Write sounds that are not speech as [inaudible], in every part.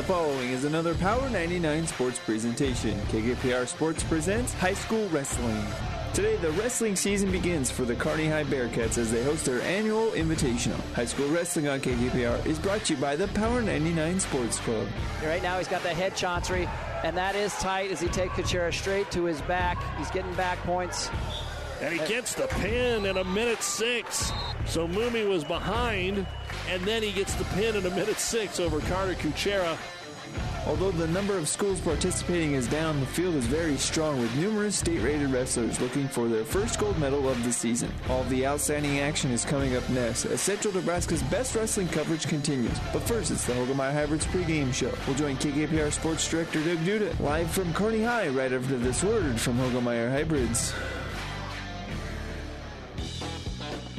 The following is another Power 99 sports presentation. KKPR Sports presents High School Wrestling. Today, the wrestling season begins for the Kearney High Bearcats as they host their annual Invitational. High School Wrestling on KKPR is brought to you by the Power 99 Sports Club. Right now, he's got the head chancery, and that is tight as he takes Kuchera straight to his back. He's getting back points. And he gets the pin in a minute six. So Mumi was behind, and then he gets the pin in a minute six over Carter Kuchera. Although the number of schools participating is down, the field is very strong with numerous state-rated wrestlers looking for their first gold medal of the season. All the outstanding action is coming up next as Central Nebraska's best wrestling coverage continues. But first, it's the Hoegemeyer Hybrids pregame show. We'll join KKPR Sports Director Doug Duda live from Kearney High right after this word from Hoegemeyer Hybrids.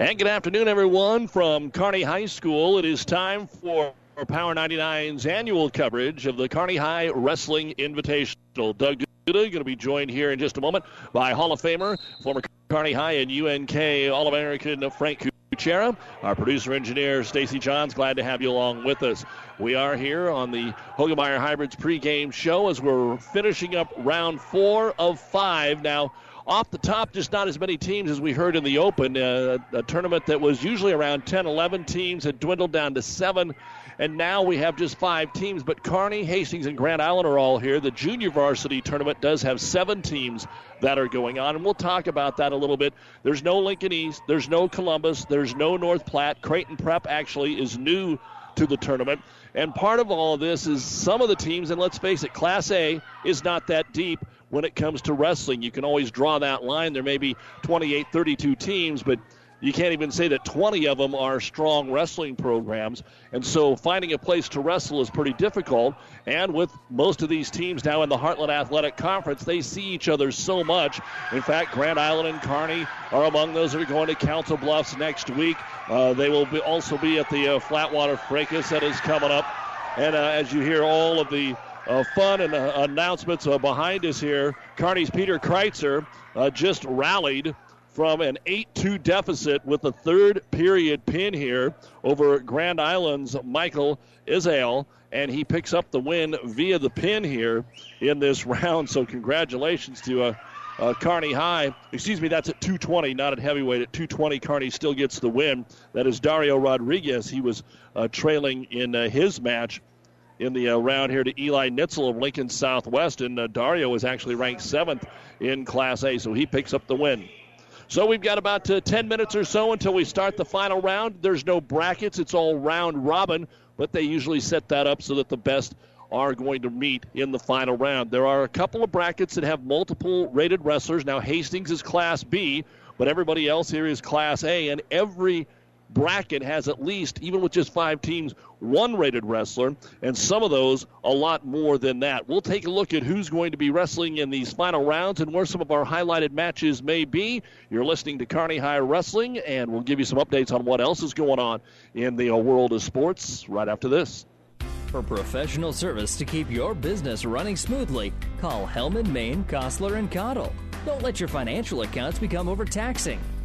And good afternoon, everyone, from Kearney High School. It is time for Power 99's annual coverage of the Kearney High Wrestling Invitational. Doug Duda going to be joined here in just a moment by Hall of Famer, former Kearney High and UNK All American Frank Kuchera. Our producer engineer Stacy Johns, glad to have you along with us. We are here on the Hoegemeyer Hybrids pregame show as we're finishing up round four of five. Now, off the top, just not as many teams as we heard in the Open. Uh, a tournament that was usually around 10, 11 teams had dwindled down to seven, and now we have just five teams. But Kearney, Hastings, and Grand Island are all here. The junior varsity tournament does have seven teams that are going on, and we'll talk about that a little bit. There's no Lincoln East, there's no Columbus, there's no North Platte. Creighton Prep actually is new to the tournament. And part of all of this is some of the teams, and let's face it, Class A is not that deep when it comes to wrestling. You can always draw that line. There may be 28, 32 teams, but you can't even say that 20 of them are strong wrestling programs. And so finding a place to wrestle is pretty difficult. And with most of these teams now in the Heartland Athletic Conference, they see each other so much. In fact, Grand Island and Kearney are among those that are going to Council Bluffs next week. Uh, they will be also be at the uh, Flatwater Fracas that is coming up. And uh, as you hear all of the uh, fun and uh, announcements uh, behind us here. Kearney's Peter Kreitzer uh, just rallied from an 8-2 deficit with the third period pin here over Grand Island's Michael Israel, and he picks up the win via the pin here in this [laughs] round. So congratulations to uh, uh, Kearney High. Excuse me, that's at 220, not at heavyweight. At 220, Kearney still gets the win. That is Dario Rodriguez. He was uh, trailing in uh, his match in the uh, round here to Eli Nitzel of Lincoln Southwest, and uh, Dario is actually ranked seventh in Class A, so he picks up the win. So we've got about uh, 10 minutes or so until we start the final round. There's no brackets, it's all round robin, but they usually set that up so that the best are going to meet in the final round. There are a couple of brackets that have multiple rated wrestlers. Now, Hastings is Class B, but everybody else here is Class A, and every bracket has at least, even with just five teams, one rated wrestler, and some of those a lot more than that. We'll take a look at who's going to be wrestling in these final rounds and where some of our highlighted matches may be. You're listening to Kearney High Wrestling, and we'll give you some updates on what else is going on in the uh, world of sports right after this. For professional service to keep your business running smoothly, call Hellman, Maine, Kostler, and Cottle. Don't let your financial accounts become overtaxing.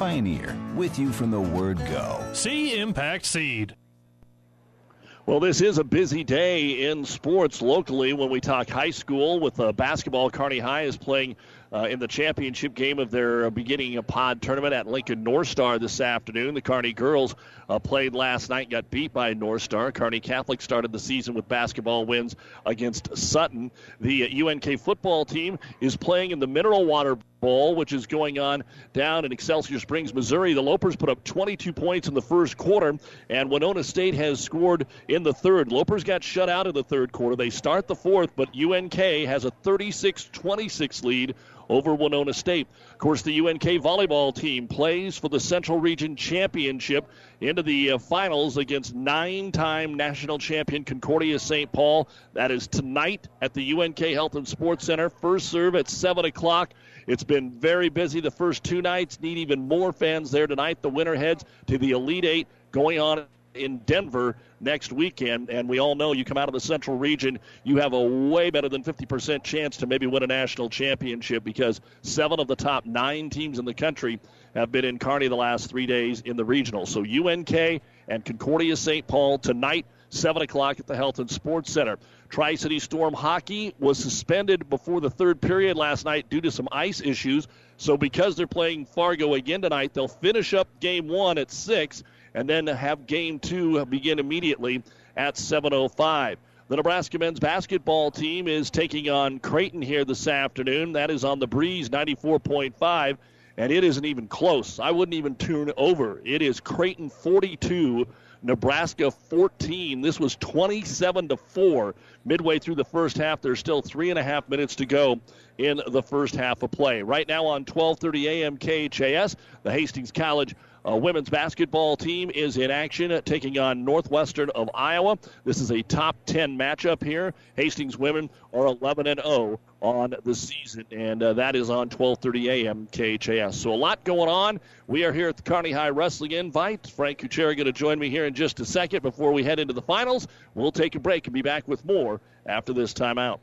Pioneer, with you from the word go. See Impact Seed. Well, this is a busy day in sports locally when we talk high school with uh, basketball. Kearney High is playing uh, in the championship game of their uh, beginning of pod tournament at Lincoln North Star this afternoon. The Kearney girls uh, played last night, got beat by North Star. Kearney Catholic started the season with basketball wins against Sutton. The UNK football team is playing in the Mineral Water Bowl, which is going on down in Excelsior Springs, Missouri. The Lopers put up 22 points in the first quarter, and Winona State has scored in the third. Lopers got shut out in the third quarter. They start the fourth, but UNK has a 36 26 lead over Winona State. Of course, the UNK volleyball team plays for the Central Region Championship into the uh, finals against nine time national champion Concordia St. Paul. That is tonight at the UNK Health and Sports Center. First serve at 7 o'clock. It's been very busy the first two nights. Need even more fans there tonight. The winner heads to the Elite Eight going on in Denver next weekend. And we all know you come out of the Central region, you have a way better than 50% chance to maybe win a national championship because seven of the top nine teams in the country have been in Kearney the last three days in the regional. So UNK and Concordia St. Paul tonight, 7 o'clock at the Health and Sports Center. Tri City Storm hockey was suspended before the third period last night due to some ice issues. So, because they're playing Fargo again tonight, they'll finish up game one at 6 and then have game two begin immediately at 7.05. The Nebraska men's basketball team is taking on Creighton here this afternoon. That is on the breeze 94.5, and it isn't even close. I wouldn't even tune over. It is Creighton 42, Nebraska 14. This was 27 to 4 midway through the first half. There's still three and a half minutes to go in the first half of play. Right now on 12:30 a.m. KHAS, the Hastings College uh, women's basketball team is in action, uh, taking on Northwestern of Iowa. This is a top 10 matchup here. Hastings women are 11 and 0 on the season, and uh, that is on 12:30 a.m. KHAS. So a lot going on. We are here at the Kearney High Wrestling Invite. Frank Kuchera going to join me here in just a second before we head into the finals. We'll take a break and be back with more after this timeout.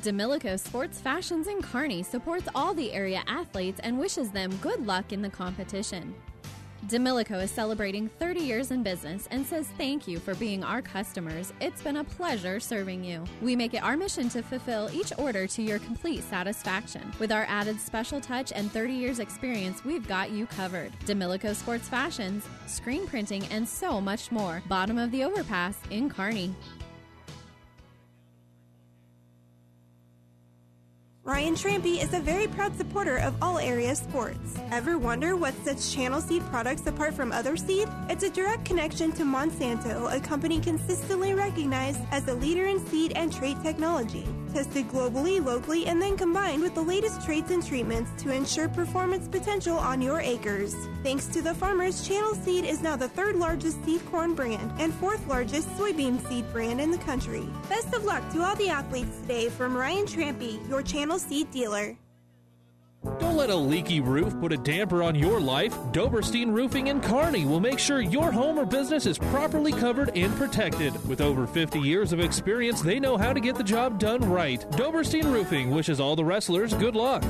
Demilico Sports Fashions in Kearney supports all the area athletes and wishes them good luck in the competition. Demilico is celebrating 30 years in business and says thank you for being our customers. It's been a pleasure serving you. We make it our mission to fulfill each order to your complete satisfaction. With our added special touch and 30 years experience, we've got you covered. Demilico Sports Fashions, screen printing, and so much more. Bottom of the overpass in Kearney. Ryan Trampy is a very proud supporter of all area sports. Ever wonder what sets Channel Seed products apart from other seed? It's a direct connection to Monsanto, a company consistently recognized as a leader in seed and trait technology. Tested globally, locally, and then combined with the latest traits and treatments to ensure performance potential on your acres. Thanks to the farmers, Channel Seed is now the third largest seed corn brand and fourth largest soybean seed brand in the country. Best of luck to all the athletes today from Ryan Trampy, your Channel Seed dealer. Don't let a leaky roof put a damper on your life. Doberstein Roofing in Kearney will make sure your home or business is properly covered and protected. With over 50 years of experience, they know how to get the job done right. Doberstein Roofing wishes all the wrestlers good luck.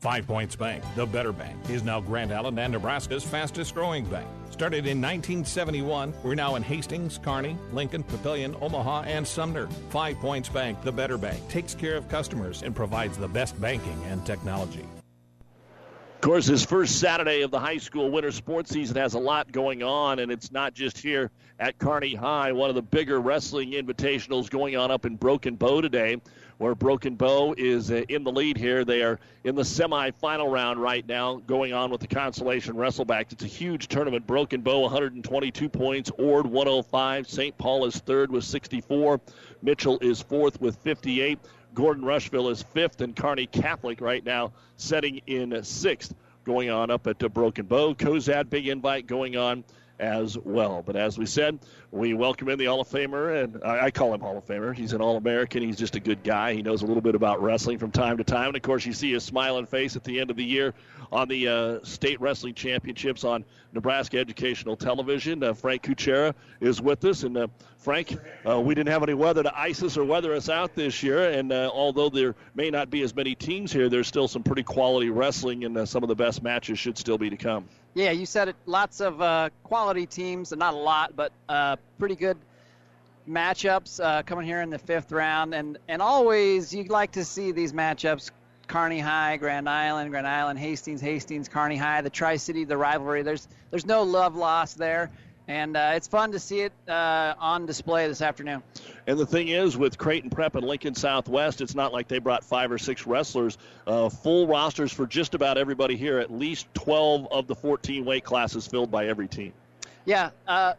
Five Points Bank, the better bank, is now Grand Island and Nebraska's fastest growing bank. Started in 1971, we're now in Hastings, Kearney, Lincoln, Papillion, Omaha, and Sumner. Five Points Bank, the better bank, takes care of customers and provides the best banking and technology. Of course, this first Saturday of the high school winter sports season has a lot going on, and it's not just here at Kearney High. One of the bigger wrestling invitationals going on up in Broken Bow today where Broken Bow is uh, in the lead here. They are in the semifinal round right now, going on with the Consolation Wrestleback. It's a huge tournament. Broken Bow 122 points, Ord 105. St. Paul is third with 64. Mitchell is fourth with 58. Gordon Rushville is fifth, and Kearney Catholic right now setting in sixth, going on up at uh, Broken Bow. Cozad, big invite going on as well. But as we said, we welcome in the Hall of Famer, and I, call him Hall of Famer. He's an All American. He's just a good guy. He knows a little bit about wrestling from time to time. And of course, you see his smiling face at the end of the year on the uh, state wrestling championships on Nebraska Educational Television. Uh, Frank Kuchera is with us, and uh, Frank, uh, we didn't have any weather to ice us or weather us out this year, and uh, although there may not be as many teams here, there's still some pretty quality wrestling, and uh, some of the best matches should still be to come. Yeah, you said it. Lots of quality teams, and not a lot, but pretty good matchups coming here in the fifth round. And and always you like to see these matchups: Kearney High, Grand Island, Grand Island, Hastings, Hastings, Kearney High, the Tri City, the rivalry. There's there's no love lost there and uh, it's fun to see it uh, on display this afternoon. And the thing is, with Creighton Prep and Lincoln Southwest, it's not like they brought five or six wrestlers. Uh, full rosters for just about everybody here. At least 12 of the 14 weight classes filled by every team. Yeah, uh,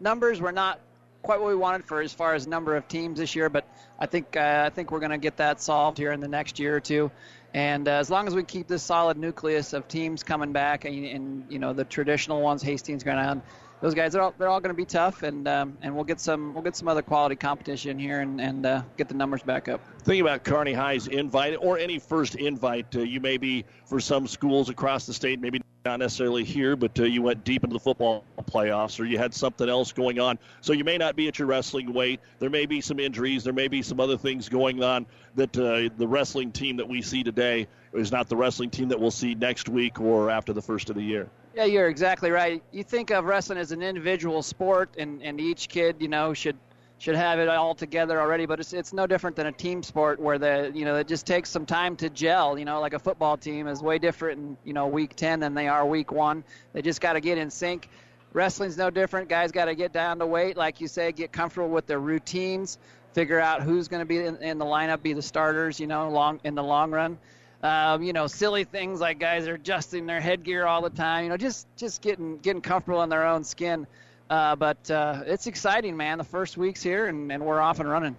numbers were not quite what we wanted for as far as number of teams this year, but I think uh, I think we're going to get that solved here in the next year or two. And uh, as long as we keep this solid nucleus of teams coming back, and, and you know the traditional ones, Hastings, Grand Island, those guys are all, they're all going to be tough, and um, and we'll get some we'll get some other quality competition here and and uh, get the numbers back up. Think about Kearney High's invite or any first invite. Uh, you may be for some schools across the state, maybe not necessarily here, but uh, you went deep into the football playoffs or you had something else going on. So you may not be at your wrestling weight. There may be some injuries. There may be some other things going on that uh, the wrestling team that we see today is not the wrestling team that we'll see next week or after the first of the year. Yeah, you're exactly right. You think of wrestling as an individual sport, and, and each kid, you know, should should have it all together already. But it's it's no different than a team sport where the you know it just takes some time to gel. You know, like a football team is way different in you know week ten than they are week one. They just got to get in sync. Wrestling's no different. Guys got to get down to weight, like you say, get comfortable with their routines, figure out who's going to be in, in the lineup, be the starters. You know, long in the long run. Um, you know, silly things like guys are adjusting their headgear all the time. You know, just just getting getting comfortable in their own skin. Uh, but uh, it's exciting, man. The first week's here, and, and we're off and running.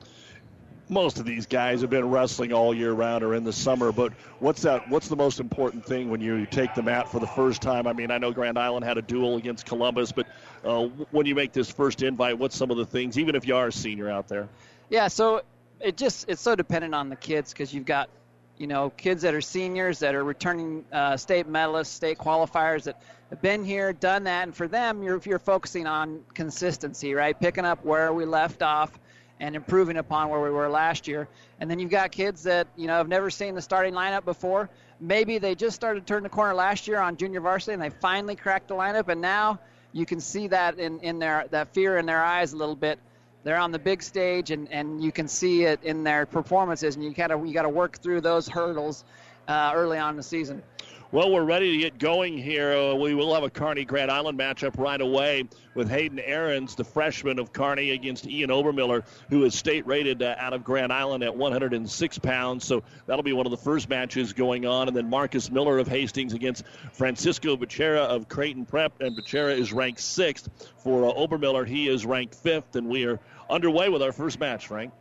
Most of these guys have been wrestling all year round or in the summer. But what's that? What's the most important thing when you take the mat for the first time? I mean, I know Grand Island had a duel against Columbus, but uh, when you make this first invite, what's some of the things? Even if you are a senior out there. Yeah. So it just it's so dependent on the kids because you've got you know, kids that are seniors that are returning uh, state medalists, state qualifiers that have been here, done that, and for them, you're you're focusing on consistency, right? Picking up where we left off and improving upon where we were last year. And then you've got kids that you know have never seen the starting lineup before. Maybe they just started to turn the corner last year on junior varsity, and they finally cracked the lineup, and now you can see that in in their that fear in their eyes a little bit they're on the big stage and, and you can see it in their performances and you gotta you gotta work through those hurdles uh, early on in the season. Well, we're ready to get going here. Uh, we will have a Kearney Grand Island matchup right away with Hayden Aarons, the freshman of Kearney, against Ian Obermiller, who is state rated uh, out of Grand Island at 106 pounds. So that'll be one of the first matches going on. And then Marcus Miller of Hastings against Francisco Becerra of Creighton Prep. And Becerra is ranked sixth. For uh, Obermiller, he is ranked fifth. And we are underway with our first match, Frank.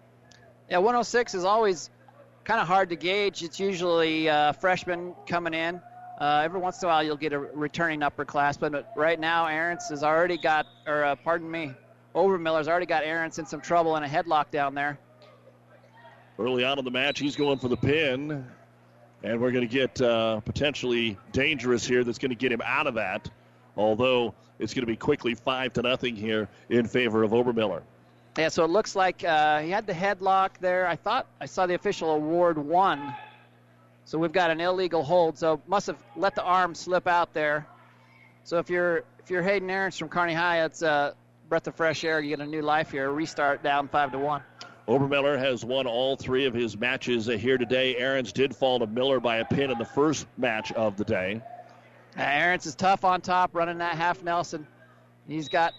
Yeah, 106 is always kind of hard to gauge. It's usually uh, freshmen coming in. Uh, every once in a while, you'll get a returning upperclassman, but right now, Aarons has already got, or uh, pardon me, Obermiller's already got Aarons in some trouble in a headlock down there. Early on in the match, he's going for the pin, and we're going to get uh, potentially dangerous here. That's going to get him out of that. Although it's going to be quickly five to nothing here in favor of Obermiller. Yeah, so it looks like uh, he had the headlock there. I thought I saw the official award one. So we've got an illegal hold. So must have let the arm slip out there. So if you're if you're Hayden Aarons from Kearney High, it's a breath of fresh air. You get a new life here. Restart down five to one. Obermiller has won all three of his matches here today. Aarons did fall to Miller by a pin in the first match of the day. Now, Aarons is tough on top, running that half Nelson. He's got,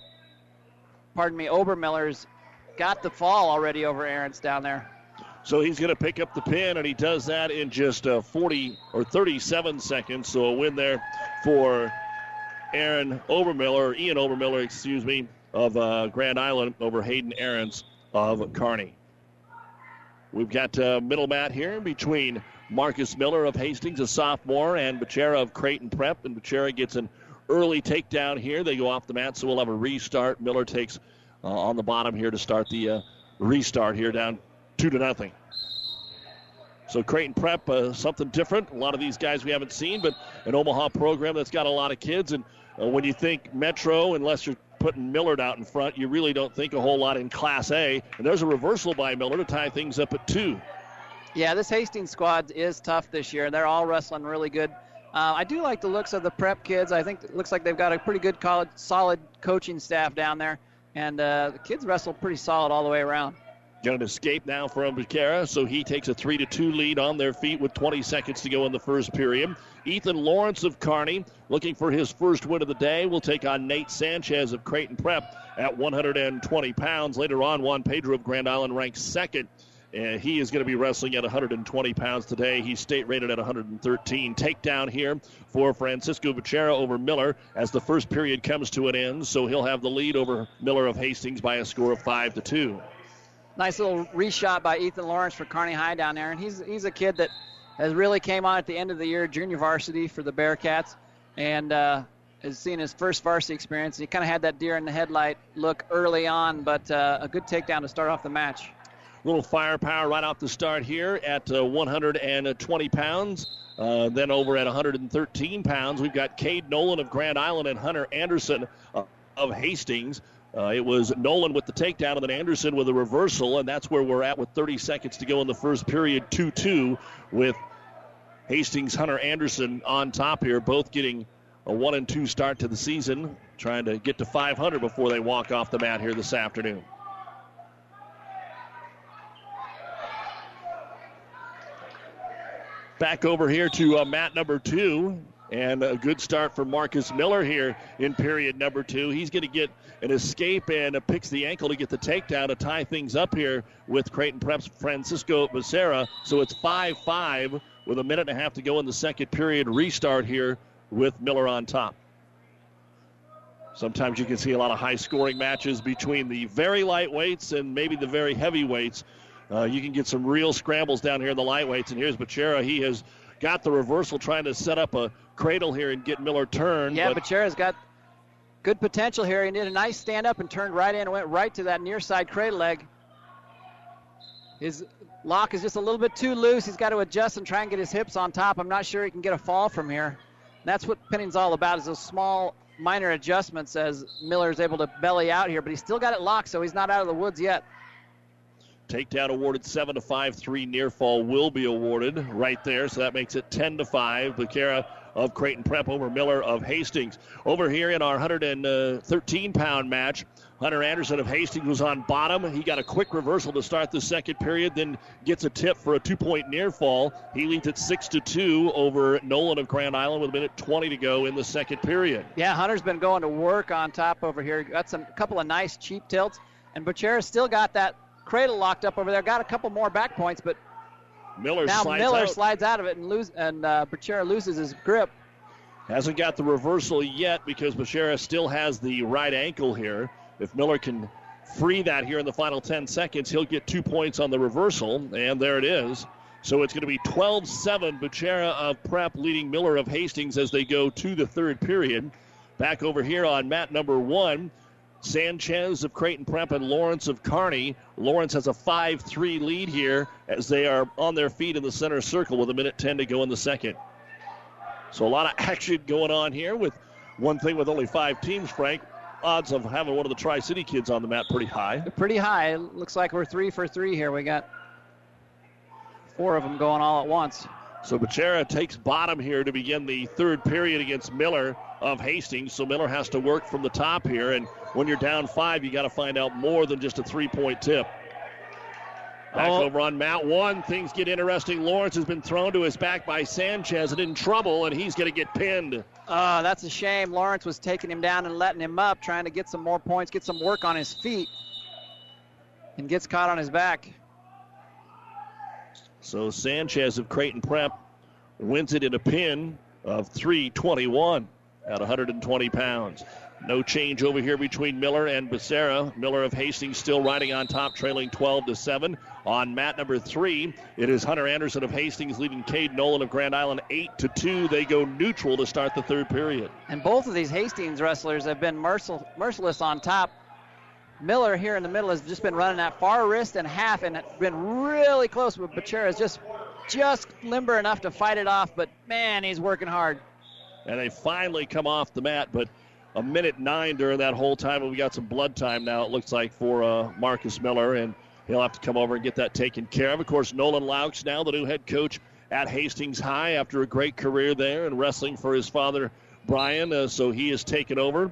pardon me, Obermiller's got the fall already over Aarons down there. So he's going to pick up the pin, and he does that in just uh, 40 or 37 seconds. So a win there for Aaron Obermiller, Ian Obermiller, excuse me, of uh, Grand Island over Hayden Aarons of Kearney. We've got uh, middle mat here between Marcus Miller of Hastings, a sophomore, and Becerra of Creighton Prep. And Becerra gets an early takedown here. They go off the mat, so we'll have a restart. Miller takes uh, on the bottom here to start the uh, restart here, down two to nothing. So Creighton Prep, uh, something different. A lot of these guys we haven't seen, but an Omaha program that's got a lot of kids. And uh, when you think Metro, unless you're putting Millard out in front, you really don't think a whole lot in Class A. And there's a reversal by Miller to tie things up at two. Yeah, this Hastings squad is tough this year. And they're all wrestling really good. Uh, I do like the looks of the prep kids. I think it looks like they've got a pretty good, college, solid coaching staff down there, and uh, the kids wrestle pretty solid all the way around. Got an escape now from Becerra, so he takes a 3 to 2 lead on their feet with 20 seconds to go in the first period. Ethan Lawrence of Kearney, looking for his first win of the day, will take on Nate Sanchez of Creighton Prep at 120 pounds. Later on, Juan Pedro of Grand Island ranks second. And he is going to be wrestling at 120 pounds today. He's state rated at 113. Takedown here for Francisco Becerra over Miller as the first period comes to an end. So he'll have the lead over Miller of Hastings by a score of 5 to 2 nice little reshot by Ethan Lawrence for Kearney High down there, and he's he's a kid that has really came on at the end of the year, junior varsity for the Bearcats, and uh, has seen his first varsity experience. He kind of had that deer in the headlight look early on, but uh, a good takedown to start off the match. Little firepower right off the start here at uh, 120 pounds. Uh, then over at 113 pounds, we've got Cade Nolan of Grand Island and Hunter Anderson uh, of Hastings. Uh, it was Nolan with the takedown and then Anderson with a reversal, and that's where we're at with 30 seconds to go in the first period 2 2 with Hastings Hunter Anderson on top here, both getting a 1 and 2 start to the season, trying to get to 500 before they walk off the mat here this afternoon. Back over here to uh, mat number two. And a good start for Marcus Miller here in period number two. He's going to get an escape and picks the ankle to get the takedown to tie things up here with Creighton Prep's Francisco Becerra. So it's 5 5 with a minute and a half to go in the second period. Restart here with Miller on top. Sometimes you can see a lot of high scoring matches between the very lightweights and maybe the very heavyweights. Uh, you can get some real scrambles down here in the lightweights. And here's Becerra. He has got the reversal trying to set up a cradle here and get Miller turned. Yeah, but Becerra's got good potential here. He did a nice stand up and turned right in and went right to that near side cradle leg. His lock is just a little bit too loose. He's got to adjust and try and get his hips on top. I'm not sure he can get a fall from here. And that's what pinning's all about is those small minor adjustments as Miller is able to belly out here, but he's still got it locked, so he's not out of the woods yet. Takedown awarded 7 to 5. 3 near fall will be awarded right there, so that makes it 10 to 5. Becerra of Creighton Prep over Miller of Hastings. Over here in our 113 uh, pound match, Hunter Anderson of Hastings was on bottom. He got a quick reversal to start the second period, then gets a tip for a two point near fall. He leads at 6 to 2 over Nolan of Grand Island with a minute 20 to go in the second period. Yeah, Hunter's been going to work on top over here. Got some couple of nice cheap tilts, and Becerra still got that cradle locked up over there. Got a couple more back points, but Miller now slides Miller out. slides out of it and lose, and uh, Becerra loses his grip. Hasn't got the reversal yet because Becerra still has the right ankle here. If Miller can free that here in the final 10 seconds, he'll get two points on the reversal, and there it is. So it's going to be 12 7 Becerra of Prep leading Miller of Hastings as they go to the third period. Back over here on mat number one. Sanchez of Creighton Prep and Lawrence of Kearney. Lawrence has a 5 3 lead here as they are on their feet in the center circle with a minute 10 to go in the second. So a lot of action going on here with one thing with only five teams, Frank. Odds of having one of the Tri City kids on the mat pretty high. Pretty high. Looks like we're three for three here. We got four of them going all at once. So Becerra takes bottom here to begin the third period against Miller of Hastings. So Miller has to work from the top here. And when you're down five, you got to find out more than just a three point tip. Back Oh. over on Mount One, things get interesting. Lawrence has been thrown to his back by Sanchez and in trouble, and he's going to get pinned. Uh, that's a shame. Lawrence was taking him down and letting him up, trying to get some more points, get some work on his feet, and gets caught on his back. So Sanchez of Creighton Prep wins it in a pin of 321 at 120 pounds. No change over here between Miller and Becerra. Miller of Hastings still riding on top, trailing 12 to 7. On mat number three, it is Hunter Anderson of Hastings leading Cade Nolan of Grand Island 8 to 2. They go neutral to start the third period. And both of these Hastings wrestlers have been mercil- merciless on top. Miller here in the middle has just been running that far wrist and half and been really close, but Becerra is just just limber enough to fight it off. But man, he's working hard. And they finally come off the mat, but a minute nine during that whole time, and we got some blood time now. It looks like for uh, Marcus Miller, and he'll have to come over and get that taken care of. Of course, Nolan Laux now the new head coach at Hastings High after a great career there and wrestling for his father Brian. Uh, so he has taken over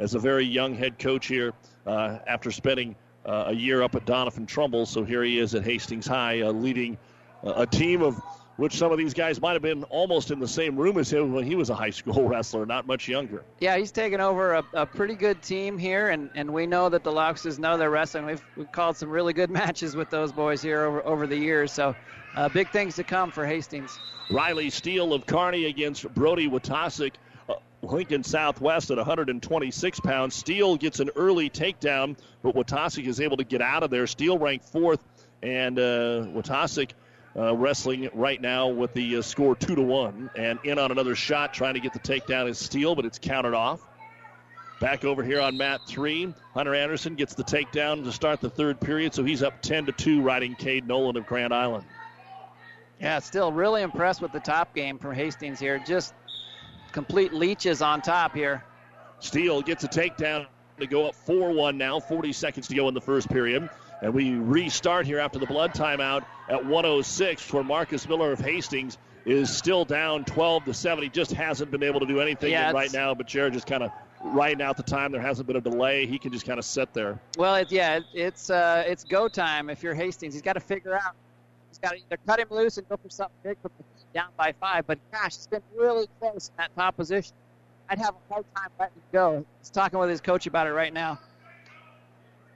as a very young head coach here uh, after spending uh, a year up at Doniphan Trumbull. So here he is at Hastings High, uh, leading uh, a team of which some of these guys might have been almost in the same room as him when he was a high school [laughs] wrestler, not much younger. Yeah, he's taken over a, a pretty good team here, and, and we know that the Lauxes know their wrestling. We've, we've called some really good [laughs] matches with those boys here over, over the years, so uh, big things to come for Hastings. Riley Steele of Kearney against Brody Watasic. Uh, Lincoln Southwest at 126 pounds. Steele gets an early takedown, but Watasic is able to get out of there. Steele ranked fourth, and uh, Watasic uh, wrestling right now with the uh, score two to one, and in on another shot, trying to get the takedown is Steele, but it's counted off. Back over here on mat three, Hunter Anderson gets the takedown to start the third period, so he's up 10 to two, riding Cade Nolan of Grand Island. Yeah, still really impressed with the top game from Hastings here. Just complete leeches on top here. Steele gets a takedown to go up 4 1 now, 40 seconds to go in the first period. And we restart here after the blood timeout at 106, where Marcus Miller of Hastings is still down 12 to 7. He just hasn't been able to do anything Yeah, right now. But Jared just kind of riding out the time. There hasn't been a delay. He can just kind of sit there. Well, it, yeah, it, it's uh, it's go time if you're Hastings. He's got to figure out. He's got to either cut him loose and go for something big, but down by five. But gosh, it's been really close in that top position. I'd have a hard time letting him go. He's talking with his coach about it right now.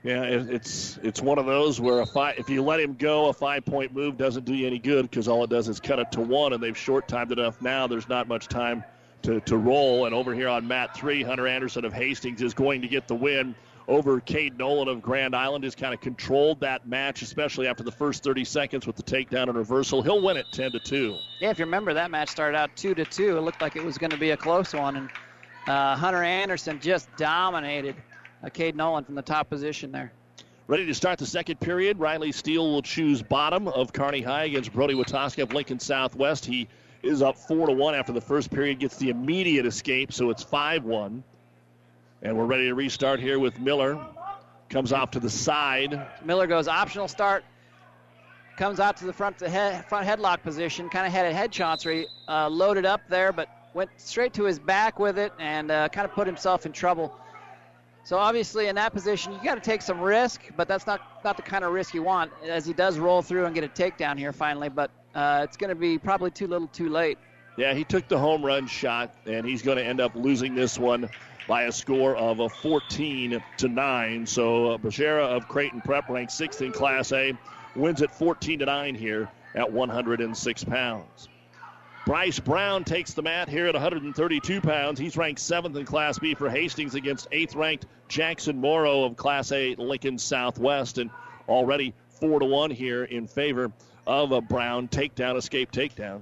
Yeah, it's it's one of those where a five, if you let him go, a five point move doesn't do you any good because all it does is cut it to one, and they've short timed enough now. There's not much time to, to roll. And over here on mat three, Hunter Anderson of Hastings is going to get the win over Cade Nolan of Grand Island. Has kind of controlled that match, especially after the first 30 seconds with the takedown and reversal. He'll win it 10 to two. Yeah, if you remember, that match started out two to two. It looked like it was going to be a close one, and uh, Hunter Anderson just dominated Cade Nolan from the top position there. Ready to start the second period. Riley Steele will choose bottom of Kearney High against Brody Wataska of Lincoln Southwest. He is up four to one after the first period, gets the immediate escape, so it's five one. And we're ready to restart here with Miller. Comes off to the side. Miller goes optional start, comes out to the front head, front headlock position, kind of had a head chancery, uh, loaded up there, but went straight to his back with it and uh, kind of put himself in trouble. So obviously in that position, you got to take some risk, but that's not not the kind of risk you want, as he does roll through and get a takedown here finally. But uh, it's going to be probably too little, too late. Yeah, he took the home run shot, and he's going to end up losing this one by a score of a 14 to 9. So uh, Becerra of Creighton Prep, ranked sixth in Class A, wins at 14 to 9 here at 106 pounds. Bryce Brown takes the mat here at 132 pounds. He's ranked seventh in Class B for Hastings against eighth ranked Jackson Morrow of Class A Lincoln Southwest, and already four to one here in favor of a Brown takedown, escape takedown.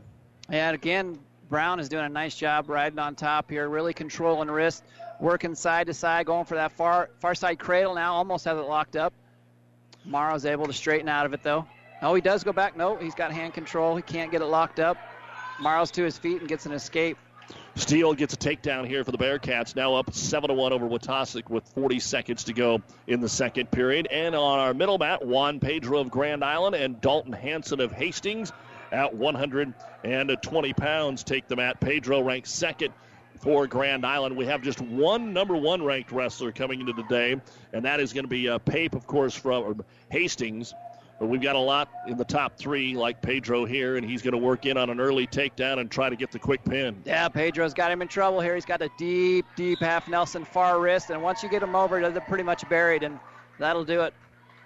And again, Brown is doing a nice job riding on top here, really controlling wrist, working side to side, going for that far far side cradle now, almost has it locked up. Morrow's able to straighten out of it though. Oh, he does go back. No, he's got hand control. He can't get it locked up. Morrow's to his feet and gets an escape. Steele gets a takedown here for the Bearcats. Now up 7 to 1 over Watasic with 40 seconds to go in the second period. And on our middle mat, Juan Pedro of Grand Island and Dalton Hanson of Hastings at 120 pounds take the mat. Pedro ranked second for Grand Island. We have just one number one ranked wrestler coming into the day, and that is going to be uh, Pape, of course, from Hastings. But we've got a lot in the top three, like Pedro here, and he's going to work in on an early takedown and try to get the quick pin. Yeah, Pedro's got him in trouble here. He's got a deep, deep half Nelson far wrist, and once you get him over, they're pretty much buried, and that'll do it.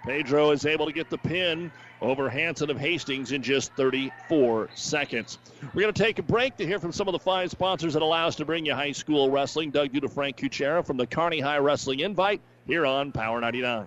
Pedro is able to get the pin over Hanson of Hastings in just 34 seconds. We're going to take a break to hear from some of the five sponsors that allow us to bring you high school wrestling. Doug Duda, Frank Kuchera from the Kearney High Wrestling Invite here on Power 99.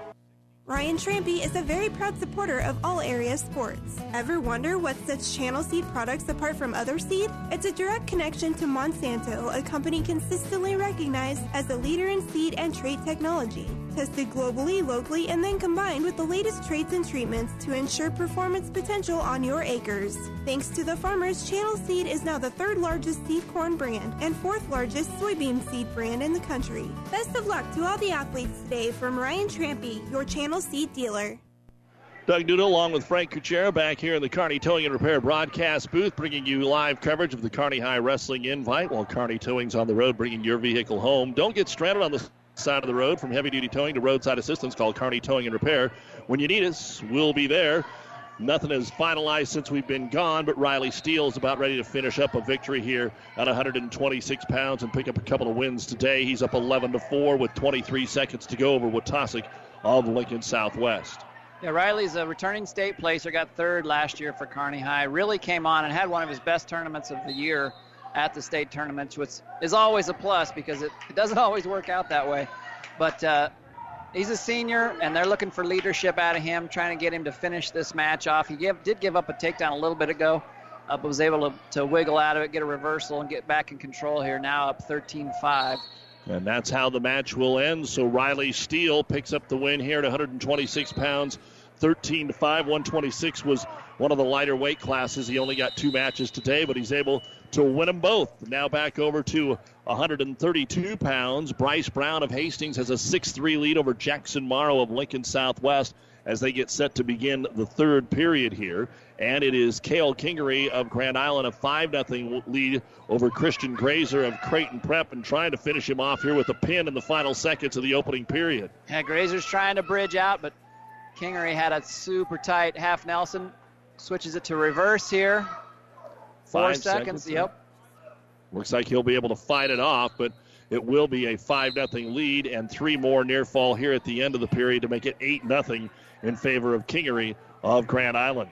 Ryan Trampy is a very proud supporter of all area sports. Ever wonder what sets Channel Seed products apart from other seed? It's a direct connection to Monsanto, a company consistently recognized as a leader in seed and trait technology. Tested globally, locally, and then combined with the latest traits and treatments to ensure performance potential on your acres. Thanks to the farmers, Channel Seed is now the third largest seed corn brand and fourth largest soybean seed brand in the country. Best of luck to all the athletes today from Ryan Trampy, your Channel Seed dealer. Doug Duda along with Frank Kuchera back here in the Kearney Towing and Repair broadcast booth, bringing you live coverage of the Kearney High Wrestling Invite while Kearney Towing's on the road, bringing your vehicle home. Don't get stranded on the side of the road from heavy duty towing to roadside assistance. called Kearney Towing and Repair. When you need us, we'll be there. Nothing is finalized since we've been gone, but Riley Steele is about ready to finish up a victory here at 126 pounds and pick up a couple of wins today. He's up 11 to 4 with 23 seconds to go over Wautasek of Lincoln Southwest. Yeah, Riley's a returning state placer, got third last year for Kearney High. Really came on and had one of his best tournaments of the year at the state tournaments, which is always a plus because it, it doesn't [laughs] always work out that way. But uh, he's a senior, and they're looking for leadership out of him, trying to get him to finish this match off. He give, did give up a takedown a little bit ago, uh, but was able to, to wiggle out of it, get a reversal, and get back in control here. Now up 13 5. And that's how the match will end. So Riley Steele picks up the win here at 126 pounds, 13 to 5. 126 was one of the lighter weight classes. He only got two matches today, but he's able to win them both. Now back over to 132 pounds. Bryce Brown of Hastings has a 6 3 lead over Jackson Morrow of Lincoln Southwest as they get set to begin the third period here. And it is Kale Kingery of Grand Island, a 5 0 lead over Christian Grazer of Creighton Prep, and trying to finish him off here with a pin in the final seconds of the opening period. Yeah, Grazer's trying to bridge out, but Kingery had a super tight half Nelson. Switches it to reverse here. Four Five seconds, seconds, yep. Looks like he'll be able to fight it off, but it will be a 5 nothing lead and three more near fall here at the end of the period to make it 8 nothing in favor of Kingery of Grand Island.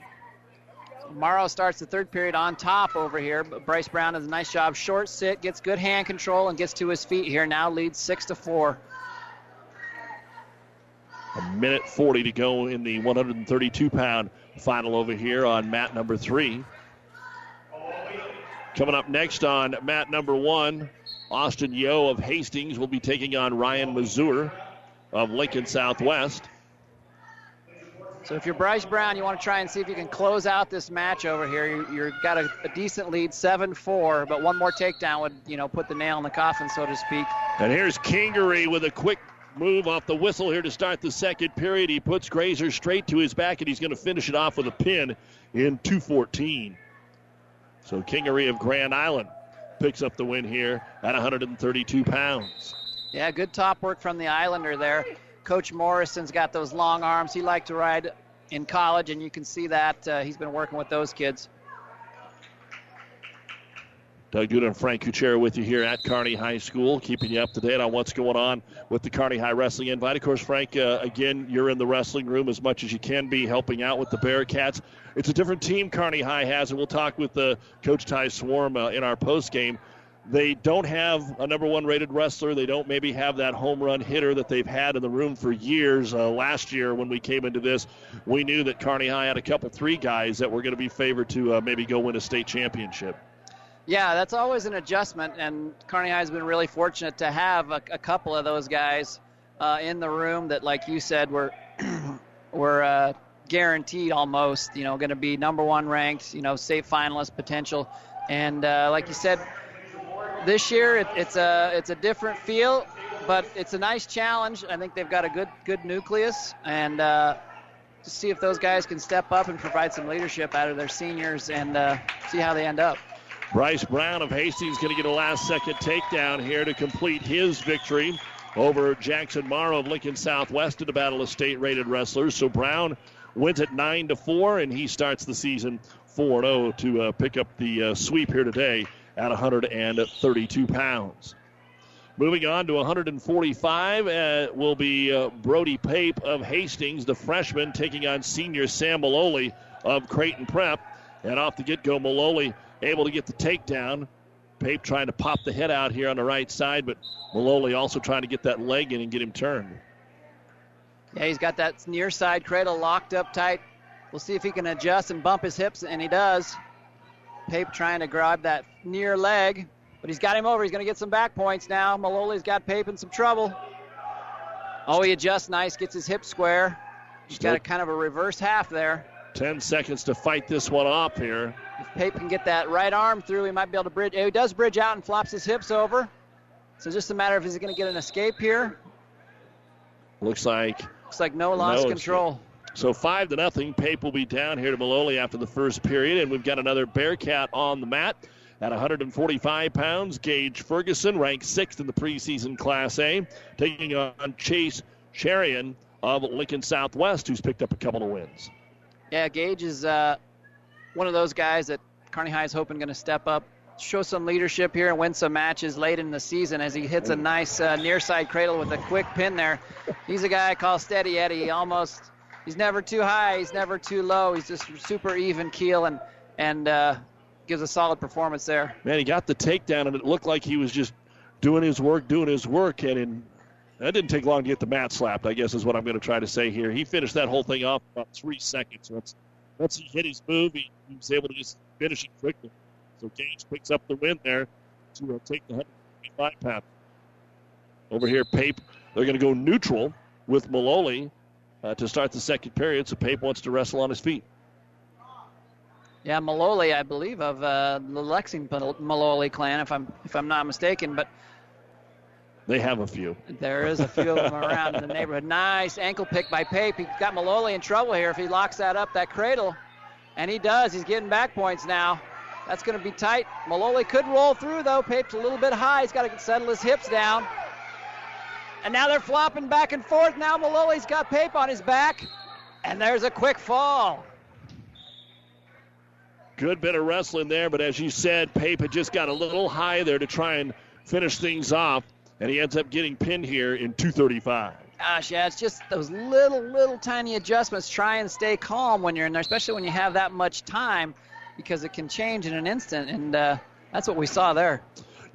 Morrow starts the third period on top over here. Bryce Brown does a nice job. Short sit, gets good hand control, and gets to his feet here. Now leads six to four. A minute 40 to go in the 132 pound final over here on mat number three. Coming up next on mat number one, Austin Yo of Hastings will be taking on Ryan Mazur of Lincoln Southwest. So if you're Bryce Brown, you want to try and see if you can close out this match over here. You, you've got a, a decent lead, 7-4, but one more takedown would, you know, put the nail in the coffin, so to speak. And here's Kingery with a quick move off the whistle here to start the second period. He puts Grazer straight to his back, and he's going to finish it off with a pin in 214. So Kingery of Grand Island picks up the win here at 132 pounds. Yeah, good top work from the Islander there. Coach Morrison's got those long arms. He liked to ride in college, and you can see that uh, he's been working with those kids. Doug Duda and Frank Kuchera with you here at Kearney High School, keeping you up to date on what's going on with the Kearney High Wrestling Invite. Of course, Frank, uh, again, you're in the wrestling room as much as you can be, helping out with the Bearcats. It's a different team Kearney High has, and we'll talk with uh, Coach Ty Swarm uh, in our post game. they don't have a number one rated wrestler. They don't maybe have that home run hitter that they've had in the room for years. Uh, last year, when we came into this, we knew that Kearney High had a couple, three guys that were going to be favored to uh, maybe go win a state championship. Yeah, that's always an adjustment, and Kearney High has been really fortunate to have a, a couple of those guys uh, in the room that, like you said, were [clears throat] were uh, guaranteed almost. You know, going to be number one ranked. You know, state finalist potential, and uh, like you said, this year it, it's a it's a different feel, but it's a nice challenge. I think they've got a good good nucleus, and uh, to see if those guys can step up and provide some leadership out of their seniors, and uh, see how they end up. Bryce Brown of Hastings going to get a last second takedown here to complete his victory over Jackson Morrow of Lincoln Southwest in the Battle of State rated wrestlers. So Brown went at 9 to 4, and he starts the season 4 0 to uh, pick up the uh, sweep here today at 132 pounds. Moving on to 145 uh, will be uh, Brody Pape of Hastings, the freshman, taking on senior Sam Maloli of Creighton Prep. And off the get go, Maloli able to get the takedown. Pape trying to pop the head out here on the right side, but Maloli also trying to get that leg in and get him turned. Yeah, he's got that near side cradle locked up tight. We'll see if he can adjust and bump his hips, and he does. Pape trying to grab that near leg, but he's got him over. He's going to get some back points now. Maloli's got Pape in some trouble. Oh, he adjusts nice, gets his hip square. He's got a kind of a reverse half there. 10 seconds to fight this one off here. If Pape can get that right arm through, he might be able to bridge. He does bridge out and flops his hips over. So just a matter of is he going to get an escape here? Looks like looks like no loss no control. So five to nothing. Pape will be down here to Maloli after the first period, and we've got another Bearcat on the mat at 145 pounds. Gage Ferguson, ranked sixth in the preseason Class A, taking on Chase Charian of Lincoln Southwest, who's picked up a couple of wins. Yeah, Gage is uh, one of those guys that Kearney High is hoping going to step up, show some leadership here, and win some matches late in the season as he hits a nice uh, near side cradle with a quick pin there. He's a guy I call Steady Eddie. He almost he's never too high, he's never too low. He's just super even keel and and uh, gives a solid performance there. Man, he got the takedown, and it looked like he was just doing his work, doing his work, and in that didn't take long to get the mat slapped, I guess is what I'm going to try to say here. He finished that whole thing off about three seconds. Once, once he hit his move, he, he was able to just finish it quickly. So Gage picks up the win there to uh, take the 125 pound. Over here, Pape, they're going to go neutral with Maloli uh, to start the second period. So Pape wants to wrestle on his feet. Yeah, Maloli, I believe, of uh, the Lexington Maloli clan, if I'm if I'm not mistaken. But they have a few. There is a few of them around in the neighborhood. Nice ankle pick by Pape. He got Maloli in trouble here if he locks that up, that cradle. And he does. He's getting back points now. That's going to be tight. Maloli could roll through, though. Pape's a little bit high. He's got to settle his hips down. And now they're flopping back and forth. Now Maloli's got Pape on his back. And there's a quick fall. Good bit of wrestling there, but as you said, Pape had just got a little high there to try and finish things off, and he ends up getting pinned here in 235. Gosh, yeah, it's just those little, little tiny adjustments. Try and stay calm when you're in there, especially when you have that much time, because it can change in an instant, and uh, that's what we saw there.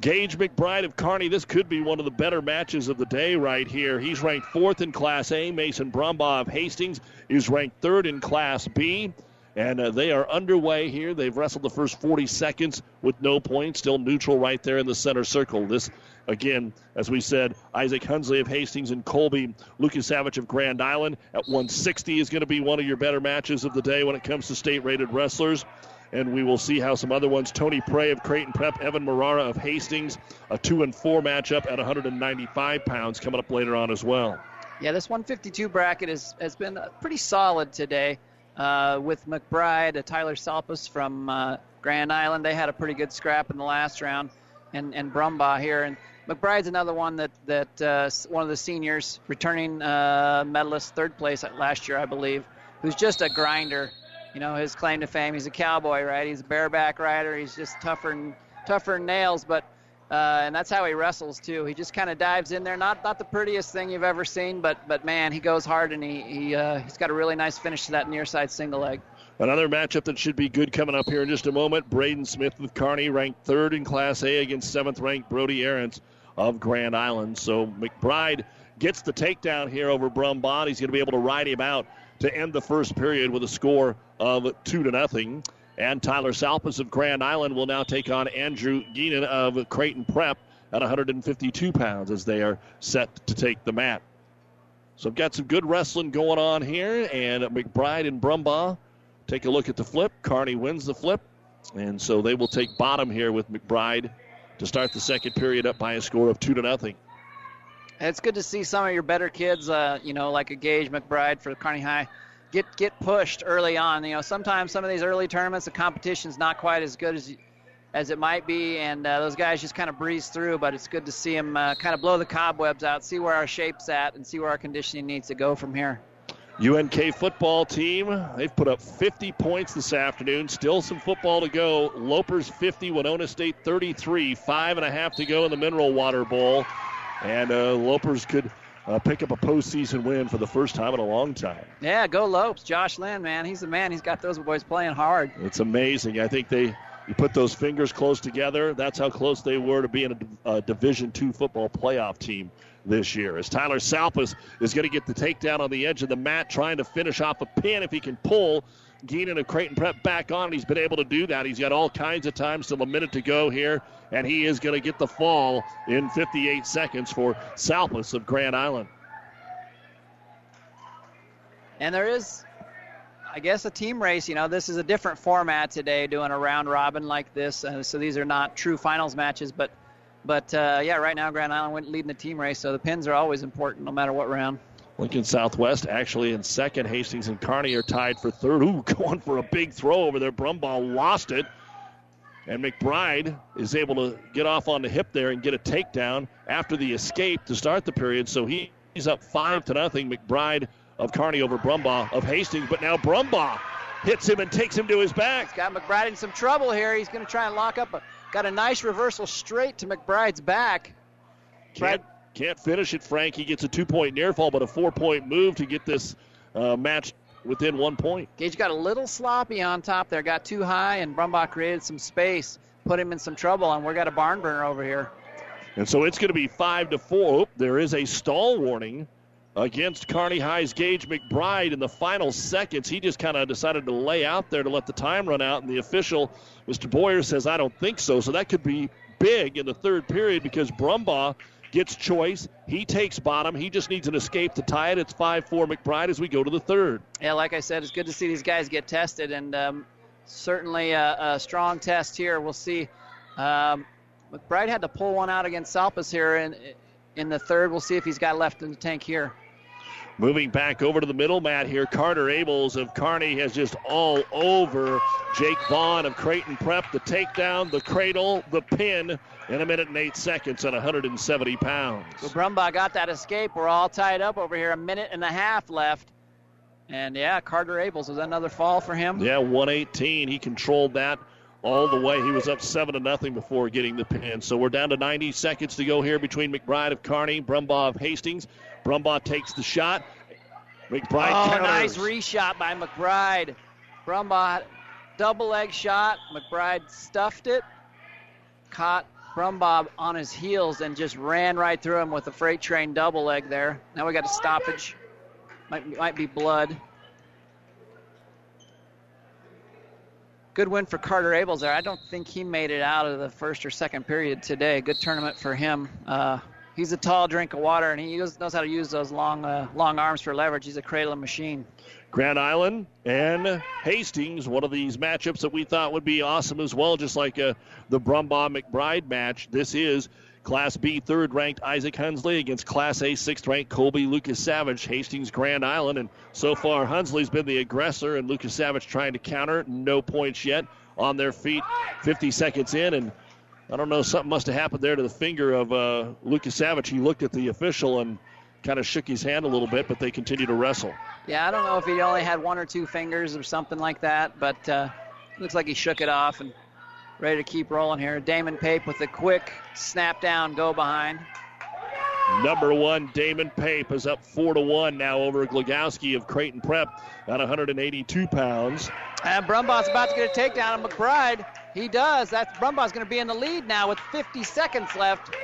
Gage McBride of Kearney. this could be one of the better matches of the day right here. He's ranked fourth in Class A. Mason Brumbaugh of Hastings is ranked third in Class B. And uh, they are underway here. They've wrestled the first 40 seconds with no points, still neutral right there in the center circle. This, again, as we said, Isaac Hunsley of Hastings and Colby Lucas Savage of Grand Island at 160 is going to be one of your better matches of the day when it comes to state rated wrestlers and we will see how some other ones. Tony Prey of Creighton Prep, Evan Marara of Hastings, a two and four matchup at 195 pounds coming up later on as well. Yeah, this 152 bracket is, has been pretty solid today. Uh, with McBride, uh, Tyler Salpus from uh, Grand Island, they had a pretty good scrap in the last round, and and Brumbaugh here. And McBride's another one that that uh, one of the seniors, returning uh, medalist, third place last year, I believe, who's just a grinder you know his claim to fame. He's a cowboy, right? He's a bareback rider. He's just tougher and tougher than nails, but uh, and that's how he wrestles too. He just kind of dives in there. Not not the prettiest thing you've ever seen, but but man, he goes hard and he he uh, he's got a really nice finish to that near side single leg. Another matchup that should be good coming up here in just a moment. Braden Smith with Kearney ranked third in Class A against seventh ranked Brody Aarons of Grand Island. So McBride gets the takedown here over Brumbaugh. He's going to be able to ride him out to end the first period with a score of two to nothing. And Tyler Salpas of Grand Island will now take on Andrew Geenan of Creighton Prep at 152 pounds as they are set to take the mat. So I've got some good wrestling going on here, and McBride and Brumbaugh take a look at the flip. Kearney wins the flip, and so they will take bottom here with McBride to start the second period up by a score of two to nothing. It's good to see some of your better kids, uh, you know, like a Gage McBride for Kearney High, get get pushed early on. You know, sometimes some of these early tournaments, the competition's not quite as good as as it might be, and uh, those guys just kind of breeze through. But it's good to see them uh, kind of blow the cobwebs out, see where our shape's at, and see where our conditioning needs to go from here. UNK football team, they've put up 50 points this afternoon. Still some football to go. Lopers 50, Winona State 33. Five and a half to go in the Mineral Water Bowl. And uh, Lopers could uh, pick up a postseason win for the first time in a long time. Yeah, go Lopes. Josh Lynn, man, he's the man. He's got those boys playing hard. It's amazing. I think they you put those fingers close together. That's how close they were to being a, a Division two football playoff team this year. As Tyler Salpas is going to get the takedown on the edge of the mat, trying to finish off a pin if he can pull. Geenan of Creighton Prep back on. and He's been able to do that. He's got all kinds of time, still a minute to go here, and he is going to get the fall in 58 seconds for Salpas of Grand Island. And there is, I guess, a team race. You know, this is a different format today, doing a round robin like this. Uh, so these are not true finals matches, but but uh, yeah, right now Grand Island went leading the team race, so the pins are always important no matter what round. Lincoln Southwest actually in second. Hastings and Kearney are tied for third. Ooh, [laughs] going for a big throw over there. Brumbaugh lost it. And McBride is able to get off on the hip there and get a takedown after the escape to start the period. So he, he's up five to nothing. McBride of Kearney over Brumbaugh of Hastings. But now Brumbaugh hits him and takes him to his back. He's got McBride in some trouble here. He's going to try and lock up. A, got a nice reversal straight to McBride's back. Can't, can't finish it, Frank. He gets a two point near fall, but a four point move to get this uh, match within one point. Gage got a little sloppy on top there, got too high, and Brumbaugh created some space, put him in some trouble, and we got a barn burner over here. And so it's going to be five to four. Oop, there is a stall warning against Kearney High's Gage McBride in the final seconds. He just kind of decided to lay out there to let the time run out, and the official, Mr. Boyer, says, I don't think so. So that could be big in the third period because Brumbaugh gets choice. He takes bottom. He just needs an escape to tie it. It's 5 4 McBride as we go to the third. Yeah, like I said, it's good to see these guys get tested, and um, certainly a, a, strong test here. We'll see. Um, McBride had to pull one out against Salpis here in, in the third. We'll see if he's got left in the tank here. Moving back over to the middle mat here, Carter Abels of Kearney has just all over Jake Vaughn of Creighton Prep. The takedown, the cradle, the pin in a minute and eight seconds at 170 pounds. So Brumbaugh got that escape. We're all tied up over here. A minute and a half left. And yeah, Carter Abels was another fall for him. Yeah, 118. He controlled that all the way. He was up seven to nothing before getting the pin. So we're down to 90 seconds to go here between McBride of Kearney, Brumbaugh of Hastings. Brumbaugh takes the shot. McBride oh, counters. nice reshot by McBride. Brumbaugh double leg shot. McBride stuffed it, caught Brumbaugh on his heels, and just ran right through him with a freight train double leg there. Now we got a stoppage. Might, might be blood. Good win for Carter Abels there. I don't think he made it out of the first or second period today. Good tournament for him. Uh, he's a tall drink of water, and he knows how to use those long, uh, long arms for leverage. He's a cradling machine. Grand Island and Hastings, one of these matchups that we thought would be awesome as well, just like uh, the Brumbaugh McBride match. This is Class B third ranked Isaac Hunsley against Class A sixth ranked Colby Lucas Savage, Hastings Grand Island. And so far, Hunsley's been the aggressor, and Lucas Savage trying to counter. No points yet on their feet. 50 seconds in, and I don't know, something must have happened there to the finger of uh, Lucas Savage. He looked at the official and kind of shook his hand a little bit, but they continue to wrestle. Yeah, I don't know if he only had one or two fingers or something like that, but uh, looks like he shook it off and ready to keep rolling here. Damon Pape with a quick snap down, go behind. Number one, Damon Pape is up four to one now over Glogowski of Creighton Prep at 182 pounds. And Brumbaugh's about to get a takedown on McBride. He does. That's Brumbaugh's going to be in the lead now with 50 seconds left.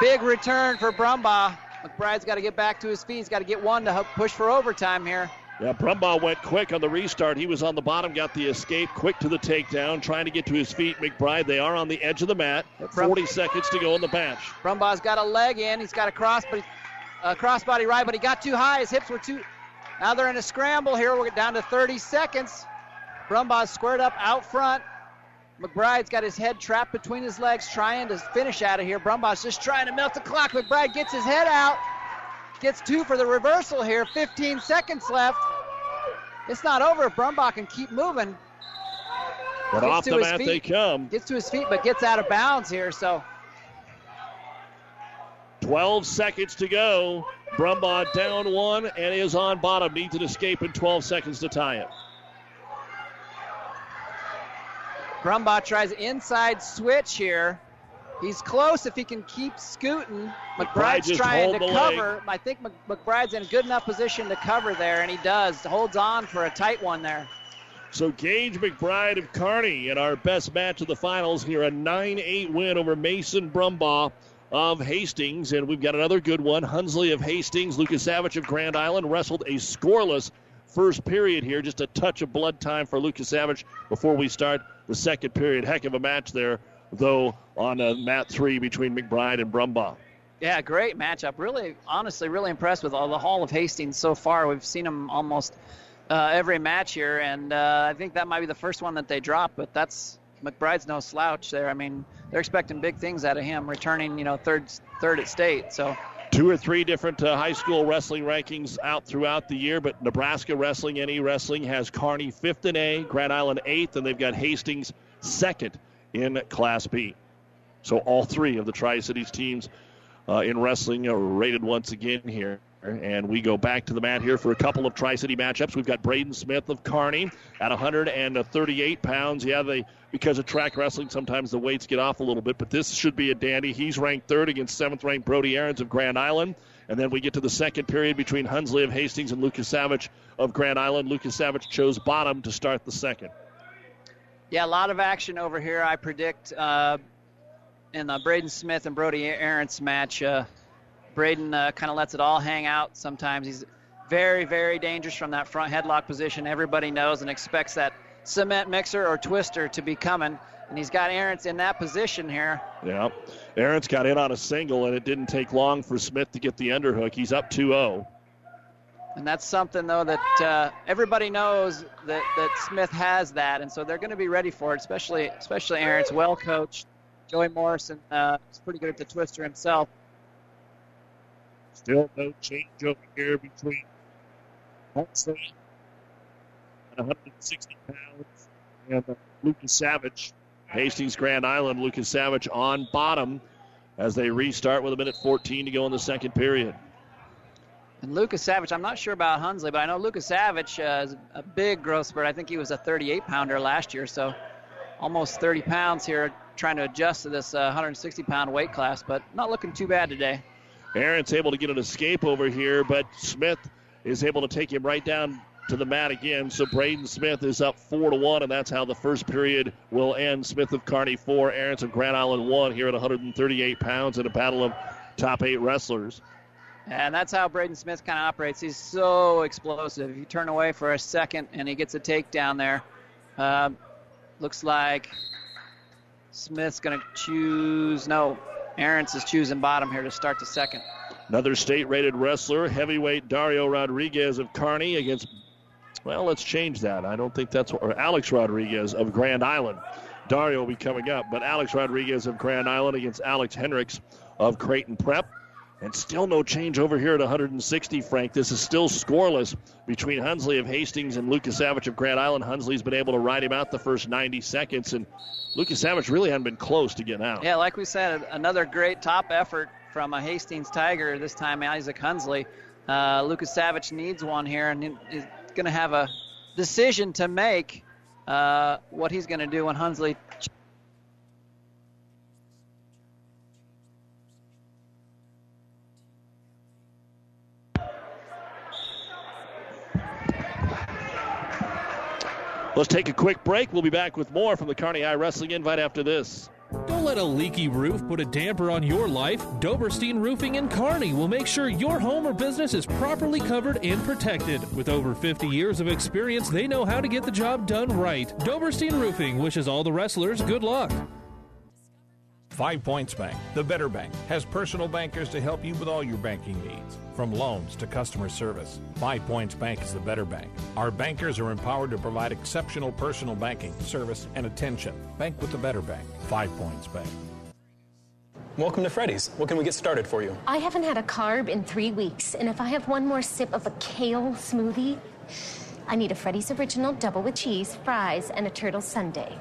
Big return for Brumbaugh. McBride's got to get back to his feet. He's got to get one to push for overtime here. Yeah, Brumbaugh went quick on the restart. He was on the bottom, got the escape, quick to the takedown, trying to get to his feet. McBride, they are on the edge of the mat. 40 seconds to go in the match. Brumbaugh's got a leg in. He's got a cross, but a crossbody right, but he got too high. His hips were too. Now they're in a scramble here. We're down to 30 seconds. Brumbaugh's squared up out front. McBride's got his head trapped between his legs, trying to finish out of here. Brumbaugh's just trying to melt the clock. McBride gets his head out, gets two for the reversal here. 15 seconds left. It's not over if Brumbaugh can keep moving. But off the mat feet, they come. Gets to his feet, but gets out of bounds here. So 12 seconds to go. Brumbaugh down one and is on bottom. Needs an escape in 12 seconds to tie it. Brumbaugh tries inside switch here. He's close if he can keep scooting. McBride's trying to cover. Leg. I think McBride's in a good enough position to cover there, and he does. Holds on for a tight one there. So Gage McBride of Kearney in our best match of the finals here, a 9-8 win over Mason Brumbaugh of Hastings, and we've got another good one. Hunsley of Hastings, Lucas Savage of Grand Island wrestled a scoreless first period here. Just a touch of blood time for Lucas Savage before we start the second period. Heck of a match there though, on uh, mat three between McBride and Brumbaugh. Yeah, great matchup. Really, honestly, really impressed with all the Hall of Hastings so far. We've seen them almost uh, every match here, and uh, I think that might be the first one that they drop. But that's McBride's no slouch there. I mean, they're expecting big things out of him, returning, you know, third third at state. So two or three different uh, high school wrestling rankings out throughout the year, but Nebraska Wrestling, NE Wrestling, has Kearney fifth in A, Grand Island eighth, and they've got Hastings second in Class B. So all three of the Tri Cities teams uh, in wrestling are rated once again here. And we go back to the mat here for a couple of Tri City matchups. We've got Braden Smith of Kearney at 138 pounds. Yeah, they because of track wrestling, sometimes the weights get off a little bit, but this should be a dandy. He's ranked third against seventh ranked Brody Aarons of Grand Island. And then we get to the second period between Hunsley of Hastings and Lucas Savage of Grand Island. Lucas Savage chose bottom to start the second. Yeah, a lot of action over here. I predict uh, in the Braden Smith and Brody Aarons match. Uh, Braden uh, kind of lets it all hang out sometimes. He's very, very dangerous from that front headlock position. Everybody knows and expects that cement mixer or twister to be coming. And he's got Aarons in that position here. Yeah. Aaron's got in on a single, and it didn't take long for Smith to get the underhook. He's up 2 0. And that's something, though, that uh, everybody knows that, that Smith has that, and so they're going to be ready for it, especially especially Aaron's well coached. Joey Morrison uh, is pretty good at the twister himself. Still no change over here between Hunsley at 160 pounds and uh, Lucas Savage. Hastings Grand Island, Lucas Savage on bottom as they restart with a minute 14 to go in the second period. And Lucas Savage, I'm not sure about Hunsley, but I know Lucas Savage uh, is a big growth spurt. I think he was a 38 pounder last year, so almost 30 pounds here, trying to adjust to this uh, 160 pound weight class, but not looking too bad today. Aaron's able to get an escape over here, but Smith is able to take him right down to the mat again. So Braden Smith is up four to one, and that's how the first period will end. Smith of Kearney four, Aaron's of Grand Island one here at 138 pounds in a battle of top eight wrestlers. And that's how Braden Smith kind of operates. He's so explosive. You turn away for a second, and he gets a takedown there. Uh, looks like Smith's going to choose. No, Aarons is choosing bottom here to start the second. Another state rated wrestler, heavyweight Dario Rodriguez of Kearney against, well, let's change that. I don't think that's, or Alex Rodriguez of Grand Island. Dario will be coming up, but Alex Rodriguez of Grand Island against Alex Hendricks of Creighton Prep. And still no change over here at 160, Frank. This is still scoreless between Hunsley of Hastings and Lucas Savage of Grand Island. Hunsley's been able to ride him out the first 90 seconds, and Lucas Savage really hadn't been close to getting out. Yeah, like we said, another great top effort from a Hastings Tiger, this time Isaac Hunsley. Uh, Lucas Savage needs one here and is going to have a decision to make uh, what he's going to do when Hunsley Let's take a quick break. We'll be back with more from the Kearney High Wrestling Invite after this. Don't let a leaky roof put a damper on your life. Doberstein Roofing in Kearney will make sure your home or business is properly covered and protected. With over 50 years of experience, they know how to get the job done right. Doberstein Roofing wishes all the wrestlers good luck. Five Points Bank, the better bank, has personal bankers to help you with all your banking needs, from loans to customer service. Five Points Bank is the better bank. Our bankers are empowered to provide exceptional personal banking, service, and attention. Bank with the better bank. Five Points Bank. Welcome to Freddy's. What can we get started for you? I haven't had a carb in three weeks, and if I have one more sip of a kale smoothie, I need a Freddy's Original double with cheese, fries, and a turtle sundae.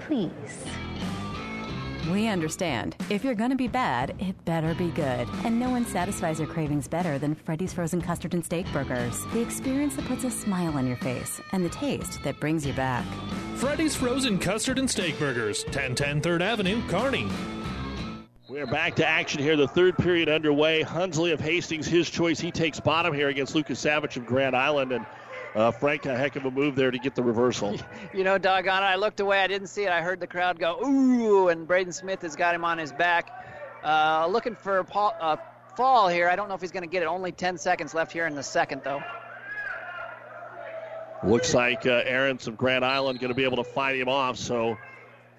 Please. We understand. If you're gonna be bad, it better be good. And no one satisfies your cravings better than Freddy's Frozen Custard and Steak Burgers. The experience that puts a smile on your face, and the taste that brings you back. Freddy's Frozen Custard and Steak Burgers, 1010 3rd Avenue, Kearney. We're back to action here. The third period underway. Hunsley of Hastings, his choice. He takes bottom here against Lucas Savage of Grand Island. And uh, Frank, a heck of a move there to get the reversal. [laughs] You know, doggone it. I looked away. I didn't see it. I heard the crowd go, ooh, and Braden Smith has got him on his back. Uh, looking for a uh, fall here. I don't know if he's going to get it. Only 10 seconds left here in the second, though. Looks like uh, Aaron's of Grand Island going to be able to fight him off, so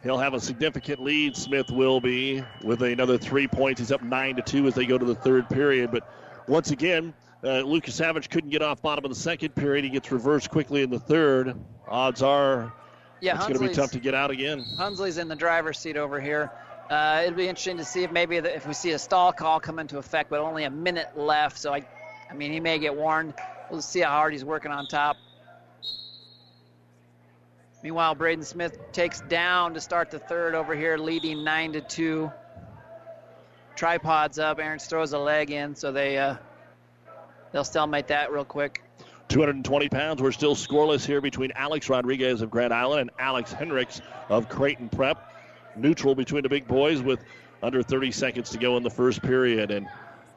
he'll have a significant lead. Smith will be with another three points. He's up nine to two as they go to the third period. But once again, uh, Lucas Savage couldn't get off bottom of the second period. He gets reversed quickly in the third. Odds are yeah, it's going to be tough to get out again. Hunsley's in the driver's seat over here. Uh, it'll be interesting to see if maybe the, if we see a stall call come into effect, but only a minute left. So I, I mean, he may get warned. We'll see how hard he's working on top. Meanwhile, Braden Smith takes down to start the third over here, leading nine to two. Tripods up. Aaron throws a leg in, so they uh, they'll stalemate that real quick. 220 pounds. We're still scoreless here between Alex Rodriguez of Grand Island and Alex Hendricks of Creighton Prep. Neutral between the big boys with under 30 seconds to go in the first period. And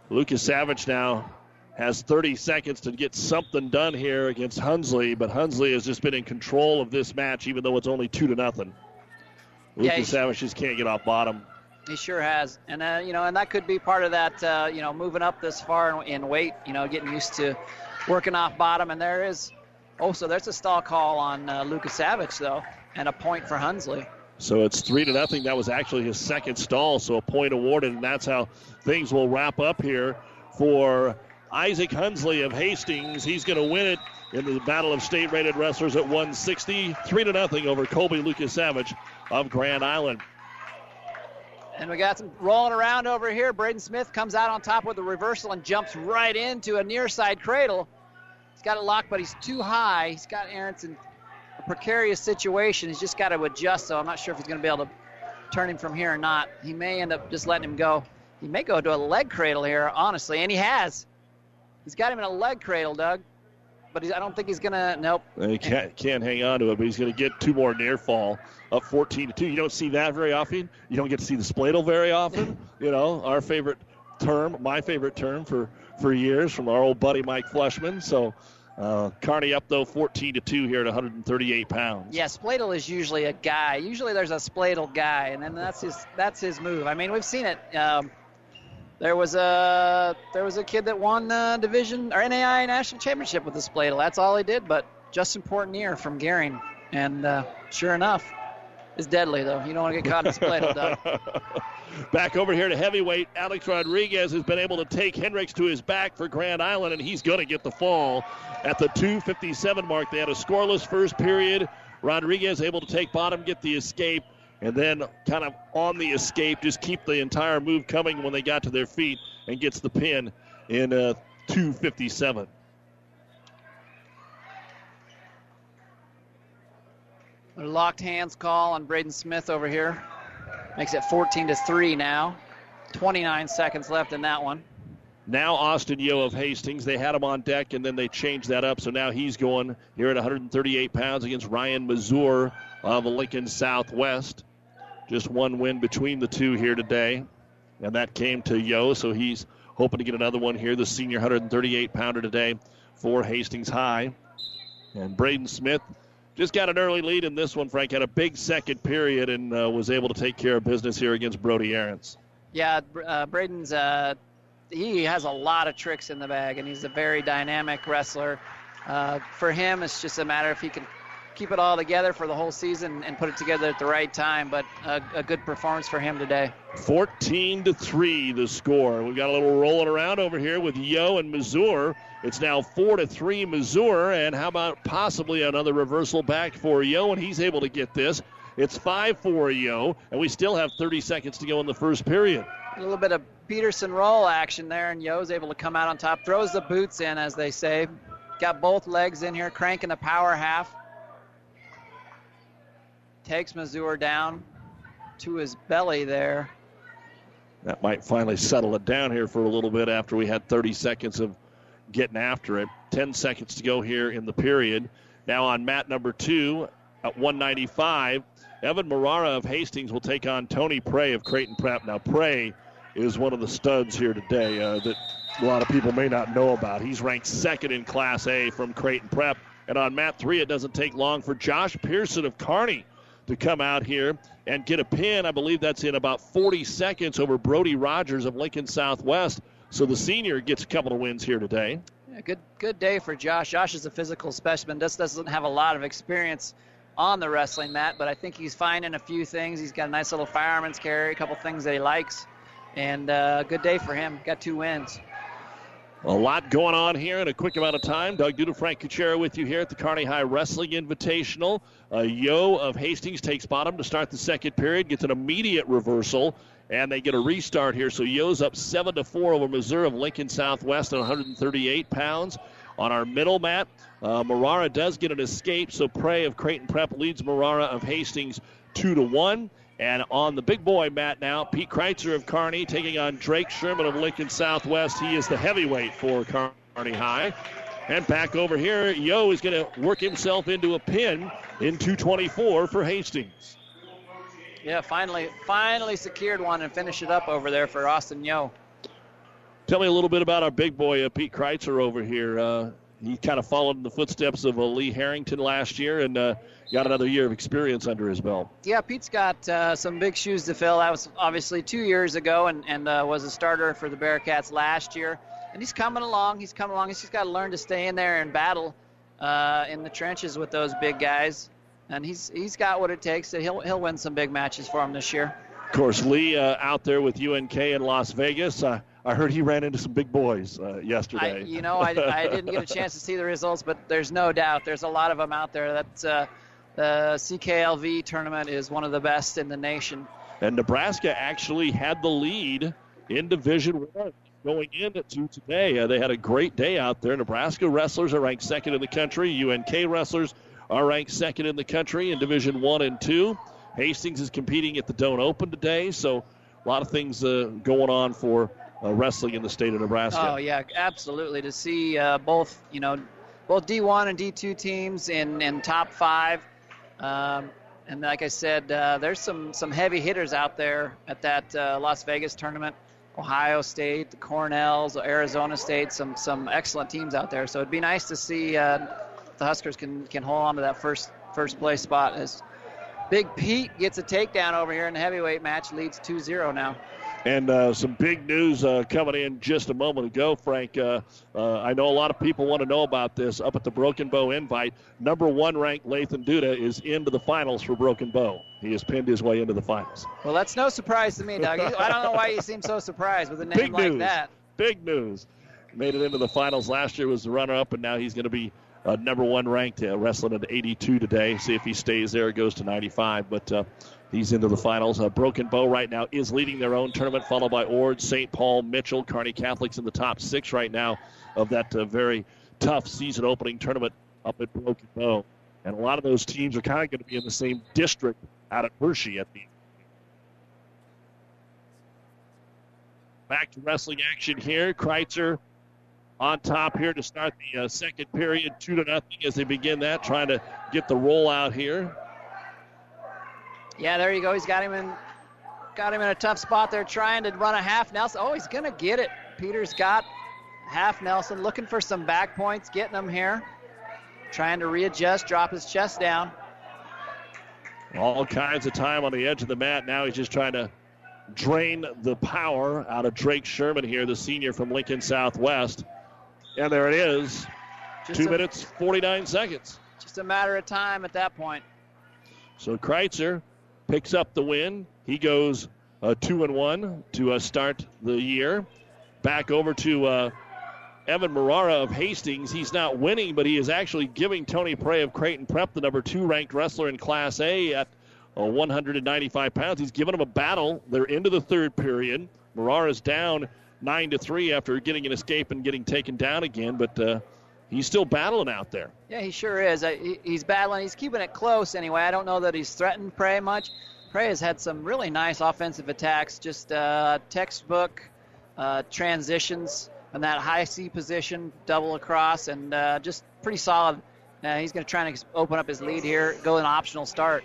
Lucas Savage now has 30 seconds to get something done here against Hunsley, but Hunsley has just been in control of this match, even though it's only two to nothing. Lucas yeah, Savage just can't get off bottom. He sure has, and uh, you know, and that could be part of that. Uh, you know, moving up this far in, in, weight. You know, getting used to working off bottom. And there is, oh, so there's a stall call on uh, Lucas Savage though, and a point for Hunsley. So it's three to nothing. That was actually his second stall, so a point awarded, and that's how things will wrap up here for Isaac Hunsley of Hastings. He's going to win it in the battle of state-rated wrestlers at 160, three to nothing over Colby Lucas Savage of Grand Island. And we got some rolling around over here. Braden Smith comes out on top with a reversal and jumps right into a near side cradle. He's got it locked, but he's too high. He's got Aronson in a precarious situation. He's just got to adjust, so I'm not sure if he's going to be able to turn him from here or not. He may end up just letting him go. He may go to a leg cradle here, honestly, and he has. He's got him in a leg cradle, Doug. But I don't think he's going to. Nope. He can't, can't hang on to it, but he's going to get two more near fall up 14 to 2. You don't see that very often. You don't get to see the spladle very often. you know, our favorite term, my favorite term for, for years from our old buddy Mike Fleshman. So uh, Kearney up though 14 to 2 here at 138 pounds. Yeah, Spladle is usually a guy. Usually there's a Spladle guy, and then that's his that's his move. I mean, we've seen it. Um, there was a there was a kid that won the division or NAI national championship with this Spladle. That's all he did. But Justin Portnier from Gering, and uh, sure enough, is deadly, though. You don't want to get caught in split, Doug. [laughs] Back over here to heavyweight, Alex Rodriguez has been able to take Hendricks to his back for Grand Island, and he's going to get the fall at the 257 mark. They had a scoreless first period. Rodriguez able to take bottom, get the escape, and then kind of on the escape, just keep the entire move coming when they got to their feet and gets the pin in uh, 257. A locked hands call on Braden Smith over here. Makes it 14 to 3 now. 29 seconds left in that one. Now Austin Yo of Hastings. They had him on deck and then they changed that up. So now he's going here at 138 pounds against Ryan Mazur of Lincoln Southwest. Just one win between the two here today. And that came to Yo, so he's hoping to get another one here, the senior 138 pounder today for Hastings High. And Braden Smith just got an early lead in this one. Frank had a big second period and uh, was able to take care of business here against Brody Aarons. Yeah, uh, Braden's uh, he has a lot of tricks in the bag, and he's a very dynamic wrestler. Uh, for him, it's just a matter if he can keep it all together for the whole season and put it together at the right time. But a, a good performance for him today. 14 to three, the score. We've got a little rolling around over here with Yo and Mazur. It's now four to three, Mazur, and how about possibly another reversal back for Yo, and he's able to get this. It's 5 4 Yo, and we still have 30 seconds to go in the first period. A little bit of Peterson roll action there, and Yo's able to come out on top. Throws the boots in, as they say. Got both legs in here, cranking the power half. Takes Mazur down to his belly there. That might finally settle it down here for a little bit after we had 30 seconds of getting after it. 10 seconds to go here in the period. Now on mat number two at 195, Evan Marara of Hastings will take on Tony Prey of Creighton Prep. Now, Prey is one of the studs here today uh, that a lot of people may not know about. He's ranked second in Class A from Creighton Prep. And on mat three, it doesn't take long for Josh Pearson of Kearney to come out here and get a pin. I believe that's in about 40 seconds over Brody Rogers of Lincoln Southwest. So the senior gets a couple of wins here today. Yeah, good good day for Josh. Josh is a physical specimen. Just doesn't have a lot of experience on the wrestling mat, but I think he's finding a few things. He's got a nice little fireman's carry, a couple things that he likes, and uh, good day for him. Got two wins. A lot going on here in a quick amount of time. Doug Duda, Frank Kuchera with you here at the Kearney High Wrestling Invitational. Uh, Yo of Hastings takes bottom to start the second period, gets an immediate reversal, and they get a restart here. So Yo's up 7 to 4 over Mazur of Lincoln Southwest at 138 pounds. On our middle mat, uh, Marara does get an escape, so Prey of Creighton Prep leads Marara of Hastings 2 to 1. And on the big boy mat now, Pete Kreitzer of Kearney taking on Drake Sherman of Lincoln Southwest. He is the heavyweight for Kearney High. And back over here, Yo is going to work himself into a pin in 224 for Hastings. Yeah, finally, finally secured one and finish it up over there for Austin Yo. Tell me a little bit about our big boy, uh, Pete Kreitzer over here. Uh, he kind of followed in the footsteps of uh, Lee Harrington last year and uh, got another year of experience under his belt. Yeah, Pete's got uh, some big shoes to fill. That was obviously two years ago and, and uh, was a starter for the Bearcats last year. And he's coming along. He's coming along. He's just got to learn to stay in there and battle in the trenches with those big guys. And he's he's got what it takes. To, he'll he'll win some big matches for him this year. Of course, Lee out there with UNK in Las Vegas. I heard he ran into some big boys uh, yesterday. I, you know, I, I, [laughs] didn't get a chance to see the results, but there's no doubt there's a lot of them out there. That uh, the CKLV tournament is one of the best in the nation. And Nebraska actually had the lead in Division One going into today. Uh, they had a great day out there. Nebraska wrestlers are ranked second in the country. UNK wrestlers are ranked second in the country in Division One and Two. Hastings is competing at the Doane Open today, so a lot of things uh, going on for uh, wrestling in the state of Nebraska. Oh yeah, absolutely. To see uh, both, you know, both D1 and D2 teams in, in top five, um, and like I said, uh, there's some some heavy hitters out there at that uh, Las Vegas tournament. Ohio State, the Cornells, Arizona State, some some excellent teams out there. So it'd be nice to see uh, the Huskers can can hold on to that first first place spot as Big Pete gets a takedown over here in the heavyweight match, leads 2-0 now. And uh, some big news uh, coming in just a moment ago, Frank. Uh, uh I know a lot of people want to know about this. Up at the Broken Bow invite, number one ranked Lathan Duda is into the finals for Broken Bow. He has pinned his way into the finals. Well, that's no surprise to me, Doug. I don't know why you seem so surprised with a name big like news. that. Big news. Made it into the finals last year, was the runner up, and now he's going to be uh, number one ranked, uh, wrestling at 82 today. See if he stays there, goes to 95. But uh, he's into the finals. Uh, Broken Bow right now is leading their own tournament, followed by Ord, St. Paul, Mitchell, Kearney Catholics in the top six right now of that uh, very tough season opening tournament up at Broken Bow. And a lot of those teams are kind of going to be in the same district out at Hershey at the Back to wrestling action here. Kreitzer on top here to start the uh, second period, two to nothing as they begin that, trying to get the roll out here. Yeah, there you go. He's got him in, got him in a tough spot there, trying to run a half Nelson. Oh, he's gonna get it. Peter's got half Nelson, looking for some back points, getting them here. trying to readjust, drop his chest down. All kinds of time on the edge of the mat. Now he's just trying to drain the power out of Drake Sherman here, the senior from Lincoln Southwest. And there it is. Just Two a- minutes, 49 seconds. Just a matter of time at that point. So Kreitzer picks up the win. He goes uh, two and one to uh, start the year. Back over to uh, Evan Marara of Hastings. He's not winning, but he is actually giving Tony Prey of Creighton Prep, the number two ranked wrestler in Class A, at uh, 195 pounds. He's giving him a battle. They're into the third period. Marara's down nine to three after getting an escape and getting taken down again, but uh, he's still battling out there. Yeah, he sure is. He's battling. He's keeping it close anyway. I don't know that he's threatened Prey much. Prey has had some really nice offensive attacks, just uh, textbook uh, transitions in that high C position, double across, and uh, just pretty solid. Uh, he's going to try to open up his lead here, go an optional start.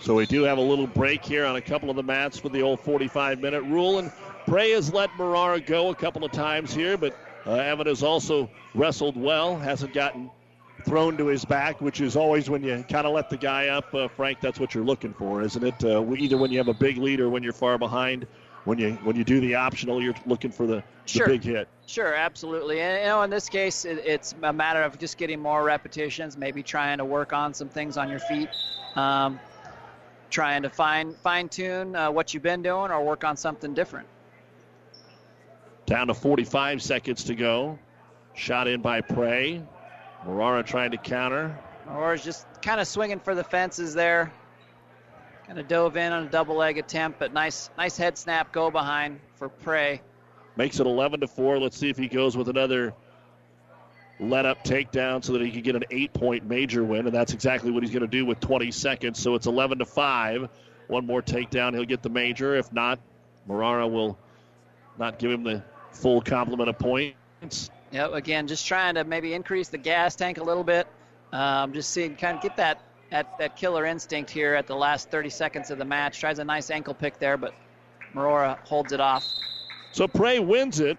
So we do have a little break here on a couple of the mats for the old 45 minute rule. And Prey has let Marara go a couple of times here, but uh, Evan has also wrestled well, hasn't gotten thrown to his back, which is always when you kind of let the guy up, uh, Frank. That's what you're looking for, isn't it? Uh, either when you have a big lead or when you're far behind. When you when you do the optional, you're looking for the, Sure. the big hit. Sure, absolutely. And you know, in this case, it, it's a matter of just getting more repetitions, maybe trying to work on some things on your feet, um, trying to fine fine tune uh, what you've been doing, or work on something different. Down to 45 seconds to go. Shot in by Prey. Morara trying to counter. Or is just kind of swinging for the fences there. Kind of dove in on a double leg attempt, but nice nice head snap go behind for Prey. Makes it 11 to 4. Let's see if he goes with another let up takedown so that he can get an eight point major win. And that's exactly what he's going to do with 20 seconds. So it's 11 to 5. One more takedown, he'll get the major. If not, Morara will not give him the full complement of points. Yep, again, just trying to maybe increase the gas tank a little bit. Um, just seeing, kind of get that, that, that killer instinct here at the last 30 seconds of the match. Tries a nice ankle pick there, but Marora holds it off. So Prey wins it,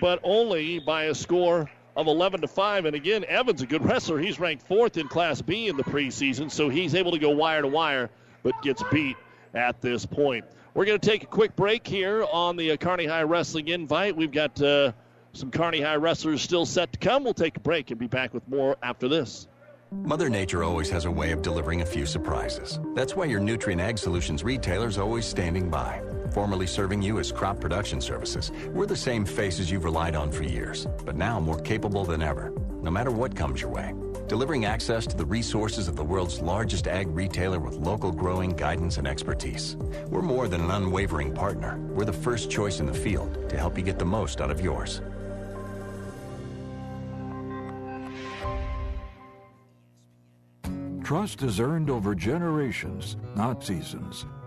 but only by a score of 11 to 5. And again, Evans a good wrestler. He's ranked fourth in Class B in the preseason, so he's able to go wire to wire, but gets beat at this point. We're going to take a quick break here on the uh, Kearney High Wrestling Invite. We've got uh, some Kearney High wrestlers still set to come. We'll take a break and be back with more after this. Mother Nature always has a way of delivering a few surprises. That's why your Nutrien Ag Solutions retailer is always standing by. Formerly serving you as crop production services, we're the same faces you've relied on for years, but now more capable than ever, no matter what comes your way. Delivering access to the resources of the world's largest ag retailer with local growing guidance and expertise. We're more than an unwavering partner. We're the first choice in the field to help you get the most out of yours. Trust is earned over generations, not seasons.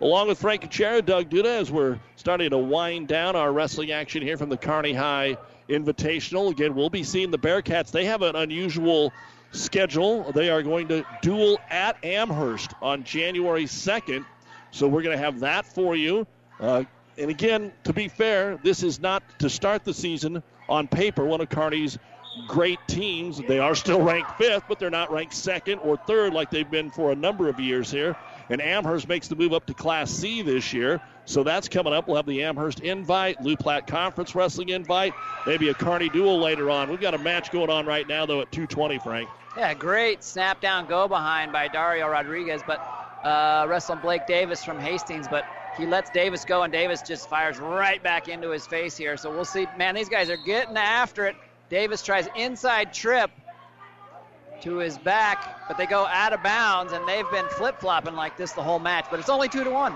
Along with Frank Kuchera, Doug Duda, as we're starting to wind down our wrestling action here from the Kearney High Invitational. Again, we'll be seeing the Bearcats. They have an unusual schedule. They are going to duel at Amherst on January 2nd. So we're going to have that for you. Uh, and again, to be fair, this is not to start the season on paper one of Kearney's great teams. They are still ranked fifth, but they're not ranked second or third like they've been for a number of years here. And Amherst makes the move up to Class C this year. So that's coming up. We'll have the Amherst invite, Loup Platte Conference Wrestling invite, maybe a Kearney duel later on. We've got a match going on right now, though, at 220, Frank. Yeah, great snap down go behind by Dario Rodriguez, but uh, wrestling Blake Davis from Hastings, but he lets Davis go, and Davis just fires right back into his face here. So we'll see. Man, these guys are getting after it. Davis tries inside trip to his back, but they go out of bounds, and they've been flip flopping like this the whole match. But it's only two to one.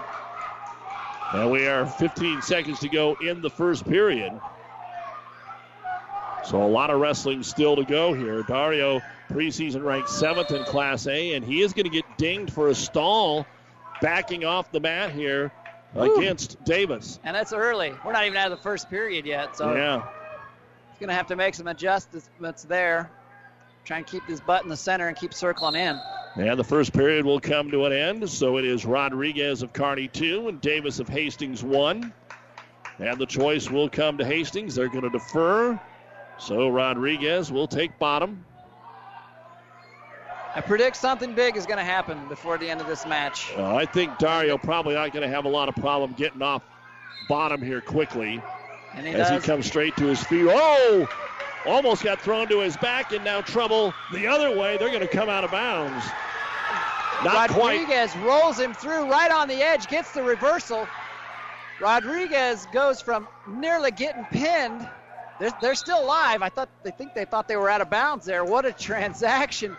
And we are 15 seconds to go in the first period. So a lot of wrestling still to go here. Dario, preseason ranked seventh in Class A, and he is going to get dinged for a stall backing off the mat here Ooh. against Davis. And that's early. We're not even out of the first period yet, so yeah. Going to have to make some adjustments there. Try and keep this butt in the center and keep circling in. And the first period will come to an end. So it is Rodriguez of Kearney 2 and Davis of Hastings 1. And the choice will come to Hastings. They're going to defer. So Rodriguez will take bottom. I predict something big is going to happen before the end of this match. Uh, I think Dario probably not going to have a lot of problem getting off bottom here quickly he as does. he comes straight to his feet. Oh! Almost got thrown to his back and now trouble the other way. They're going to come out of bounds. Not Rodriguez quite. rolls him through right on the edge, gets the reversal. Rodriguez goes from nearly getting pinned. They're, they're still alive. I thought they think they thought they were out of bounds there. What a [laughs] transaction.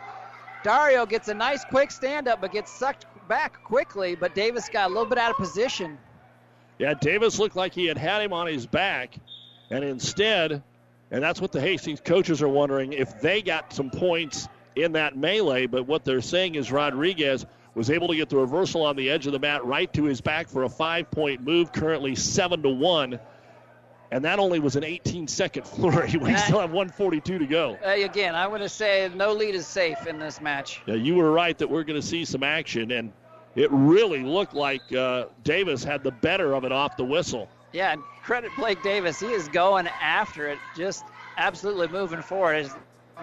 Dario gets a nice quick stand up, but gets sucked back quickly. But Davis got a little bit out of position. Yeah, Davis looked like he had had him on his back, and instead and that's what the Hastings coaches are wondering if they got some points in that melee. But what they're saying is Rodriguez was able to get the reversal on the edge of the mat right to his back for a five point move, currently 7 to 1. And that only was an 18 second [laughs] flurry. We still have 142 to go. Uh, again, I'm going to say no lead is safe in this match. Yeah, you were right that we're going to see some action. And it really looked like uh, Davis had the better of it off the whistle. Yeah, and credit Blake Davis. He is going after it, just absolutely moving forward.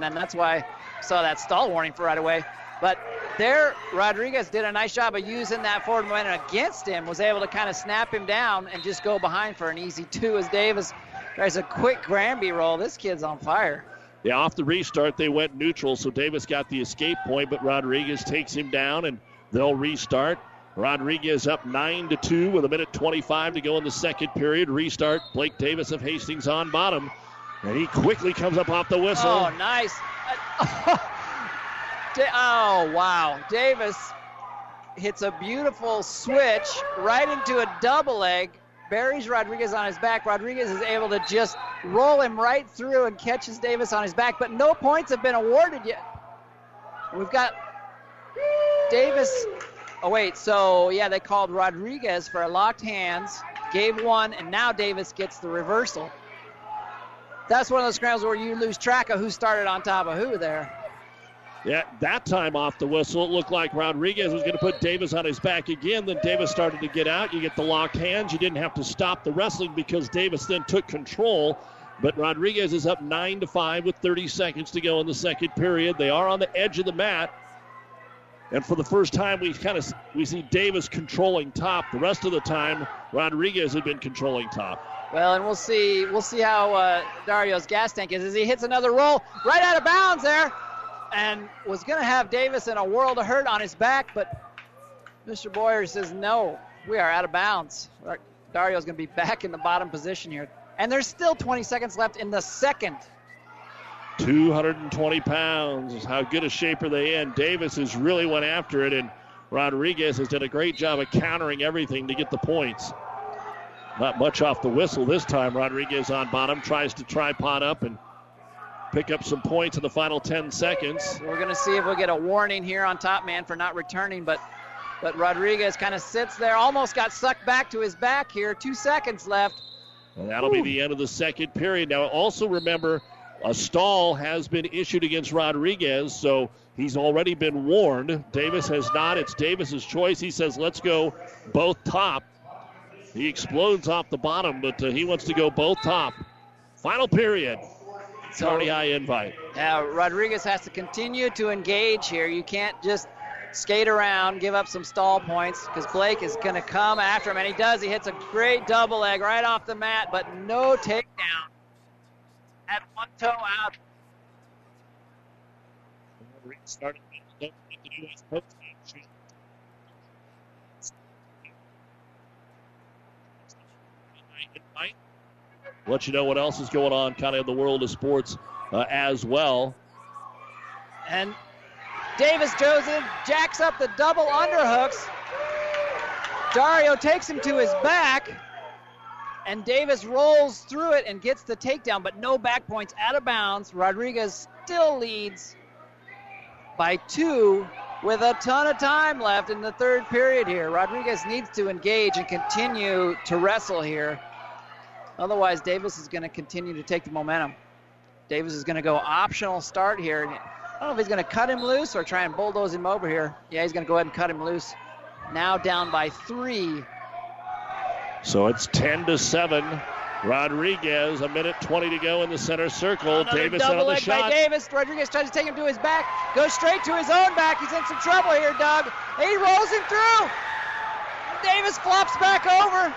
And that's why I saw that stall warning for right away. But there, Rodriguez did a nice job of using that forward momentum against him, was able to kind of snap him down and just go behind for an easy two as Davis tries a quick Granby roll. This kid's on fire. Yeah, off the restart, they went neutral, so Davis got the escape point, but Rodriguez takes him down, and they'll restart. Rodriguez up 9 to 2 with a minute 25 to go in the second period. Restart. Blake Davis of Hastings on bottom. And he quickly comes up off the whistle. Oh, nice. [laughs] oh, wow. Davis hits a beautiful switch right into a double leg. Buries Rodriguez on his back. Rodriguez is able to just roll him right through and catches Davis on his back, but no points have been awarded yet. We've got Davis Oh, wait. So, yeah, they called Rodriguez for a locked hands, gave one, and now Davis gets the reversal. That's one of those scrambles where you lose track of who started on top of who there. Yeah, that time off the whistle, it looked like Rodriguez was going to put Davis on his back again. Then Davis started to get out. You get the locked hands. You didn't have to stop the wrestling because Davis then took control. But Rodriguez is up 9 to 5 with 30 seconds to go in the second period. They are on the edge of the mat. And for the first time, we kind of we see Davis controlling top. The rest of the time, Rodriguez had been controlling top. Well, and we'll see we'll see how uh, Dario's gas tank is as he hits another roll right out of bounds there, and was going to have Davis in a world of hurt on his back, but Mr. Boyer says no, we are out of bounds. Dario's going to be back in the bottom position here, and there's still 20 seconds left in the second. 220 pounds. How good a shape are they in? Davis has really went after it, and Rodriguez has done a great job of countering everything to get the points. Not much off the whistle this time. Rodriguez on bottom tries to tripod up and pick up some points in the final 10 seconds. We're going to see if we get a warning here on top man for not returning, but but Rodriguez kind of sits there, almost got sucked back to his back here. Two seconds left. And that'll Ooh. be the end of the second period. Now, also remember a stall has been issued against Rodriguez, so he's already been warned. Davis has not. It's Davis's choice. He says, let's go both top. He explodes off the bottom, but uh, he wants to go both top. Final period. So, High invite. Yeah, Rodriguez has to continue to engage here. You can't just skate around, give up some stall points because Blake is going to come after him, and he does. He hits a great double leg right off the mat, but no takedown. Had one toe out. Started Let you know what else is going on kind of in the world of sports uh, as well. And Davis Joseph jacks up the double underhooks. Dario takes him to his back, and Davis rolls through it and gets the takedown, but no back points out of bounds. Rodriguez still leads by two with a ton of time left in the third period here. Rodriguez needs to engage and continue to wrestle here. Otherwise, Davis is going to continue to take the momentum. Davis is going to go optional start here. I don't know if he's going to cut him loose or try and bulldoze him over here. Yeah, he's going to go ahead and cut him loose. Now down by three. So it's 10 to 7. Rodriguez, a minute 20 to go in the center circle. Another Davis double on the leg shot. by Davis. Rodriguez tries to take him to his back. Goes straight to his own back. He's in some trouble here, Doug. He rolls him through. Davis flops back over.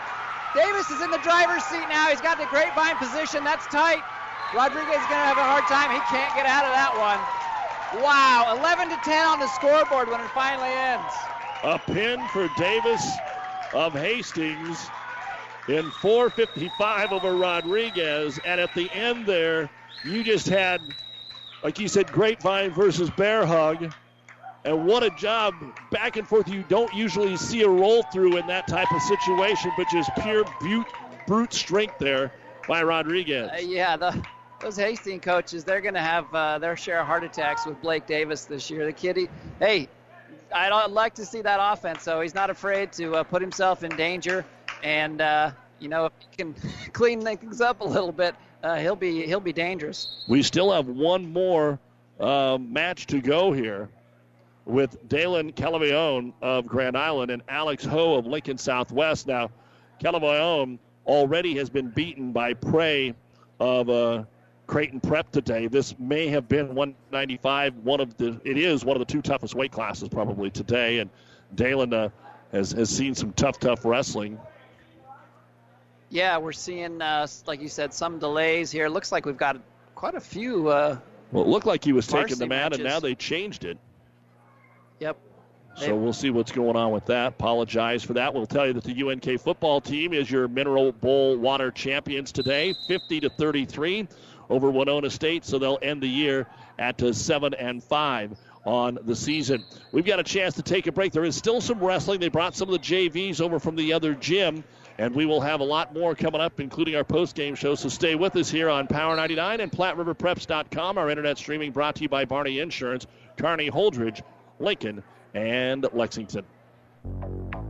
Davis is in the driver's seat now. He's got the grapevine position. That's tight. Rodriguez is going to have a hard time. He can't get out of that one. Wow, 11 to 10 on the scoreboard when it finally ends. A pin for Davis of Hastings in 4:55 over Rodriguez, and at the end there, you just had, like you said, Grapevine versus Bear Hug, and what a job back and forth. You don't usually see a roll through in that type of situation, but just pure brute, brute strength there by Rodriguez. Uh, yeah, the, those Hastings coaches, they're going to have uh, their share of heart attacks with Blake Davis this year. The kid, he, hey, I'd like to see that offense. So he's not afraid to uh, put himself in danger, and uh, you know if he can [laughs] clean things up a little bit, uh, he'll be he'll be dangerous. We still have one more uh, match to go here with Dalen Calavallone of Grand Island and Alex Ho of Lincoln Southwest. Now, Calavallone already has been beaten by Prey of uh, Creighton Prep today. This may have been 195, one of the, it is one of the two toughest weight classes probably today. And Dalen uh, has, has seen some tough, tough wrestling. Yeah, we're seeing, uh, like you said, some delays here. Looks like we've got quite a few. Uh, well, it looked like he was taking the mat, matches. and now they changed it. Yep. So we'll see what's going on with that. Apologize for that. We'll tell you that the UNK football team is your Mineral Bowl water champions today, 50 to 33 over Winona State. So they'll end the year at uh, seven and five on the season. We've got a chance to take a break. There is still some wrestling. They brought some of the JVs over from the other gym. And we will have a lot more coming up, including our post-game show. So stay with us here on Power 99 and PlatteRiverPreps.com. Our internet streaming brought to you by Barney Insurance, Kearney Holdrege, Lincoln, and Lexington.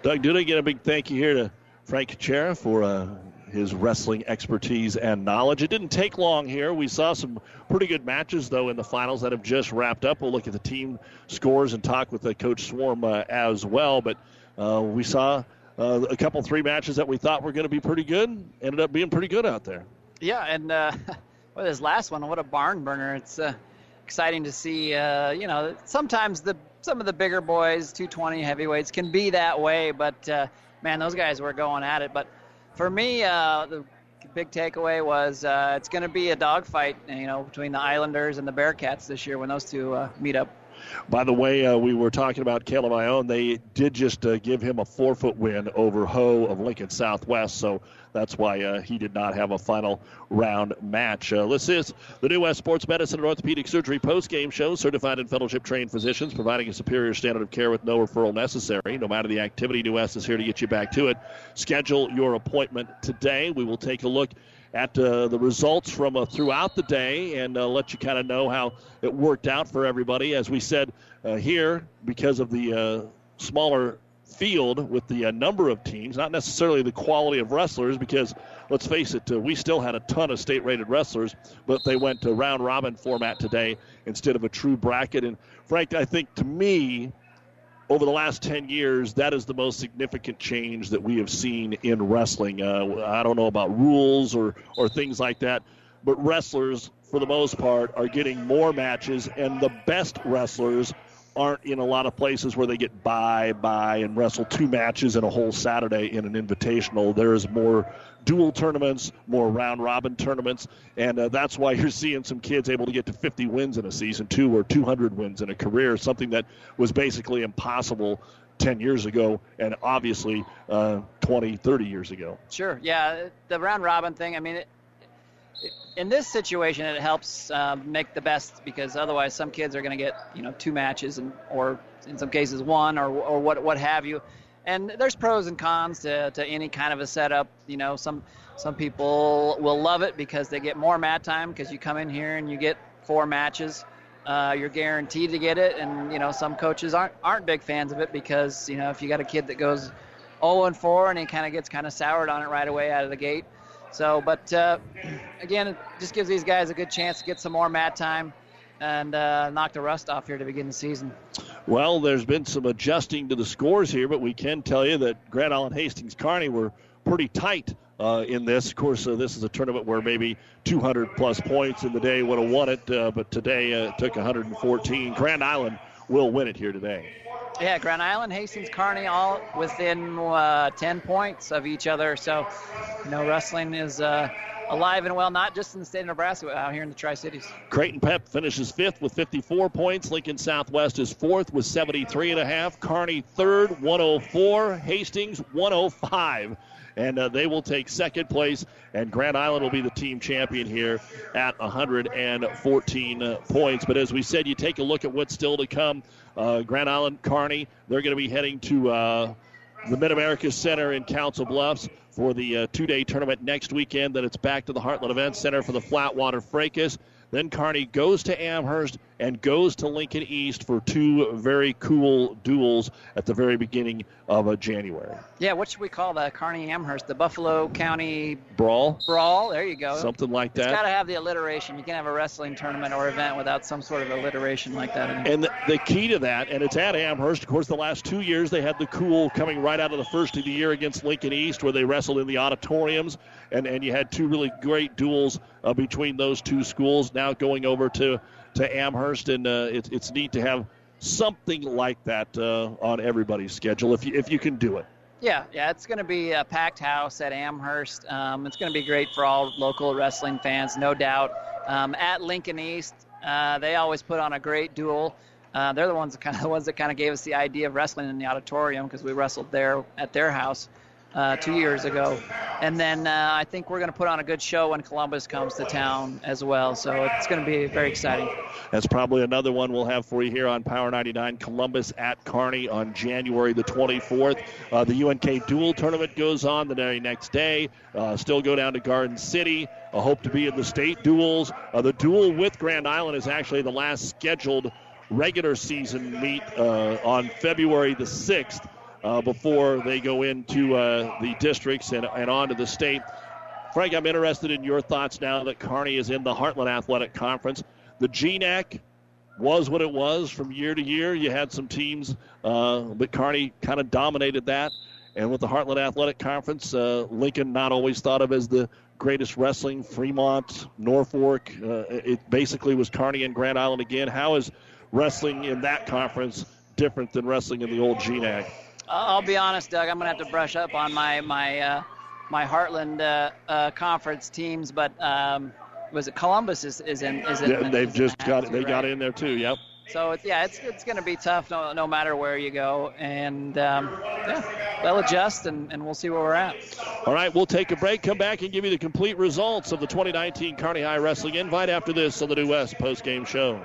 Doug Duda, again, a big thank you here to Frank Kuchera for uh, his wrestling expertise and knowledge. It didn't take long here. We saw some pretty good matches, though, in the finals that have just wrapped up. We'll look at the team scores and talk with uh, Coach Swarm uh, as well. But uh, we saw uh, a couple, three matches that we thought were going to be pretty good. Ended up being pretty good out there. Yeah, and uh, [laughs] this last one, what a barn burner! It's uh, exciting to see. You know, sometimes the some of the bigger boys, 220 heavyweights, can be that way, but uh, man, those guys were going at it. But for me, uh, the big takeaway was uh, it's going to be a dogfight, you know, between the Islanders and the Bearcats this year when those two uh, meet up. By the way, uh, we were talking about Caleb Ione. They did just uh, give him a four foot win over Ho of Lincoln Southwest, so that's why uh, he did not have a final round match. Uh, this is the New West Sports Medicine and Orthopedic Surgery post game show. Certified and fellowship trained physicians providing a superior standard of care with no referral necessary. No matter the activity, New West is here to get you back to it. Schedule your appointment today. We will take a look at uh, the results from uh, throughout the day and uh, let you kind of know how it worked out for everybody. As we said uh, here, because of the uh, smaller field with the uh, number of teams, not necessarily the quality of wrestlers, because let's face it, we still had a ton of state rated wrestlers, but they went to round robin format today instead of a true bracket. And Frank, I think to me, over the last 10 years, that is the most significant change that we have seen in wrestling. Uh, I don't know about rules or, or things like that, but wrestlers, for the most part, are getting more matches, and the best wrestlers aren't in a lot of places where they get by, by, and wrestle two matches in a whole Saturday in an invitational. There is more dual tournaments, more round robin tournaments, and uh, that's why you're seeing some kids able to get to 50 wins in a season, two or 200 wins in a career, something that was basically impossible 10 years ago and obviously uh, 20, 30 years ago. Sure. Yeah, the round robin thing, I mean, it, in this situation, it helps uh, make the best because otherwise, some kids are going to get you know two matches and or in some cases one or or what what have you. And there's pros and cons to, to any kind of a setup. You know, some some people will love it because they get more mat time because you come in here and you get four matches. Uh, you're guaranteed to get it, and you know some coaches aren't aren't big fans of it because you know if you got a kid that goes 0 and 4 and he kind of gets kind of soured on it right away out of the gate, so, but uh, again, it just gives these guys a good chance to get some more mat time and uh, knock the rust off here to begin the season. Well, there's been some adjusting to the scores here, but we can tell you that Grand Island Hastings Kearney were pretty tight uh, in this. Of course, uh, this is a tournament where maybe 200 plus points in the day would have won it, uh, but today uh, it took 114. Grand Island will win it here today. Yeah, Grand Island, Hastings, Kearney, all within uh, 10 points of each other. So, you know, wrestling is uh, alive and well, not just in the state of Nebraska, but out here in the Tri Cities. Creighton Prep finishes fifth with 54 points. Lincoln Southwest is fourth with 73 and a half. Kearney third, 104. Hastings 105 and uh, they will take second place. And Grand Island will be the team champion here at 114 uh, points. But as we said, you take a look at what's still to come. Uh, Grand Island, Kearney, they're going to be heading to uh, the Mid America Center in Council Bluffs for the uh, two day tournament next weekend. Then it's back to the Heartland Events Center for the Flatwater Fracas. Then Kearney goes to Amherst and goes to Lincoln East for two very cool duels at the very beginning of uh, January. Yeah, what should we call the Kearney Amherst? The Buffalo County Brawl? Brawl, there you go. Something like that. It's got to have the alliteration. You can't have a wrestling tournament or event without some sort of alliteration like that. And the, the key to that, and it's at Amherst, of course, the last two years they had the cool coming right out of the first of the year against Lincoln East where they wrestled in the auditoriums, and, and you had two really great duels uh, between those two schools. Now going over to to Amherst, and uh, it, it's neat to have something like that uh, on everybody's schedule if you if you can do it. Yeah, yeah, it's going to be a packed house at Amherst. Um, it's going to be great for all local wrestling fans, no doubt. Um, at Lincoln East, uh, they always put on a great duel. Uh, they're the ones that kind of [laughs] the ones that kind of gave us the idea of wrestling in the auditorium because we wrestled there at their house. Uh, two years ago. And then uh, I think we're going to put on a good show when Columbus comes to town as well. So it's going to be very exciting. That's probably another one we'll have for you here on Power 99 Columbus at Kearney on January the 24th. Uh, the UNK dual tournament goes on the very next day. Uh, still go down to Garden City. I hope to be in the state duels. Uh, the duel with Grand Island is actually the last scheduled regular season meet uh, on February the 6th uh, before they go into uh, the districts and, and on to the state. Frank, I'm interested in your thoughts now that Kearney is in the Heartland Athletic Conference. The GNAC was what it was from year to year. You had some teams, uh, but Kearney kind of dominated that. And with the Heartland Athletic Conference, uh, Lincoln not always thought of as the greatest wrestling. Fremont, Norfolk, uh, it basically was Kearney and Grand Island again. How is wrestling in that conference different than wrestling in the old GNAC? I'll be honest, Doug. I'm gonna have to brush up on my my uh, my Heartland uh, uh, conference teams, but um, was it Columbus is, is in is in? Yeah, they've just got too, they got in there too. Yep. So it's, yeah, it's it's gonna be tough no no matter where you go, and um, yeah, they'll adjust and, and we'll see where we're at. All right, we'll take a break, come back, and give you the complete results of the 2019 Kearney High Wrestling Invite after this on the New West post game show.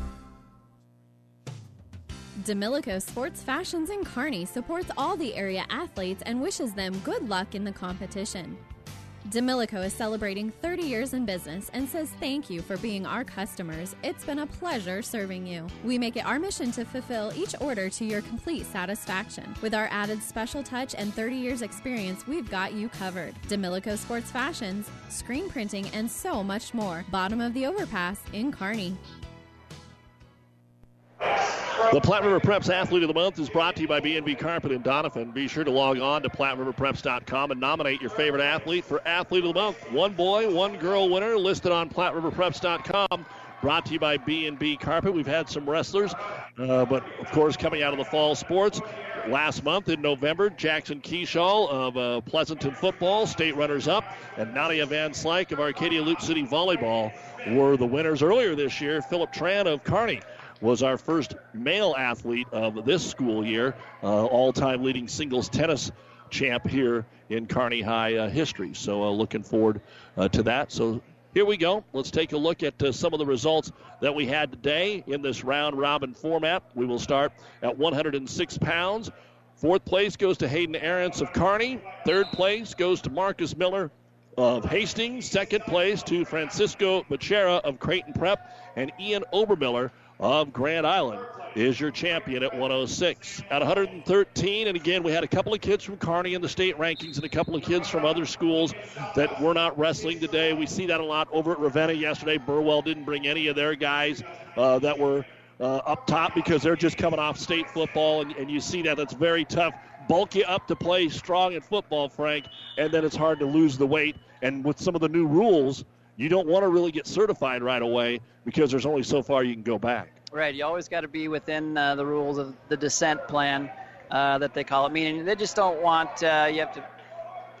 Demilico Sports Fashions in Kearney supports all the area athletes and wishes them good luck in the competition. Demilico is celebrating 30 years in business and says thank you for being our customers. It's been a pleasure serving you. We make it our mission to fulfill each order to your complete satisfaction. With our added special touch and 30 years experience, we've got you covered. Demilico Sports Fashions, screen printing, and so much more. Bottom of the overpass in Kearney. The Platte River Preps Athlete of the Month is brought to you by B&B Carpet and Donovan. Be sure to log on to PlatteRiverPreps.com and nominate your favorite athlete for Athlete of the Month. One boy, one girl winner listed on PlatteRiverPreps.com. Brought to you by B&B Carpet. We've had some wrestlers, uh, but of course coming out of the fall sports. Last month in November, Jackson Keyshaw of uh, Pleasanton football, state runners-up, and Nadia Van Slyke of Arcadia Loup City volleyball were the winners earlier this year. Philip Tran of Kearney was our first male athlete of this school year, uh, all-time leading singles tennis champ here in Kearney High uh, history. So uh, looking forward uh, to that. So here we go. Let's take a look at uh, some of the results that we had today in this round robin format. We will start at 106 pounds. Fourth place goes to Hayden Aarons of Kearney. Third place goes to Marcus Miller of Hastings. Second place to Francisco Machera of Creighton Prep. And Ian Obermiller of Grand Island is your champion at 106. At 113, and again, we had a couple of kids from Kearney in the state rankings and a couple of kids from other schools that were not wrestling today. We see that a lot over at Ravenna yesterday. Burwell didn't bring any of their guys uh, that were uh, up top because they're just coming off state football, and, and you see that. That's very tough. Bulk you up to play strong in football, Frank, and then it's hard to lose the weight. And with some of the new rules, you don't want to really get certified right away because there's only so far you can go back. Right. You always got to be within uh, the rules of the descent plan. uh, that they call it, meaning they just don't want uh, you have to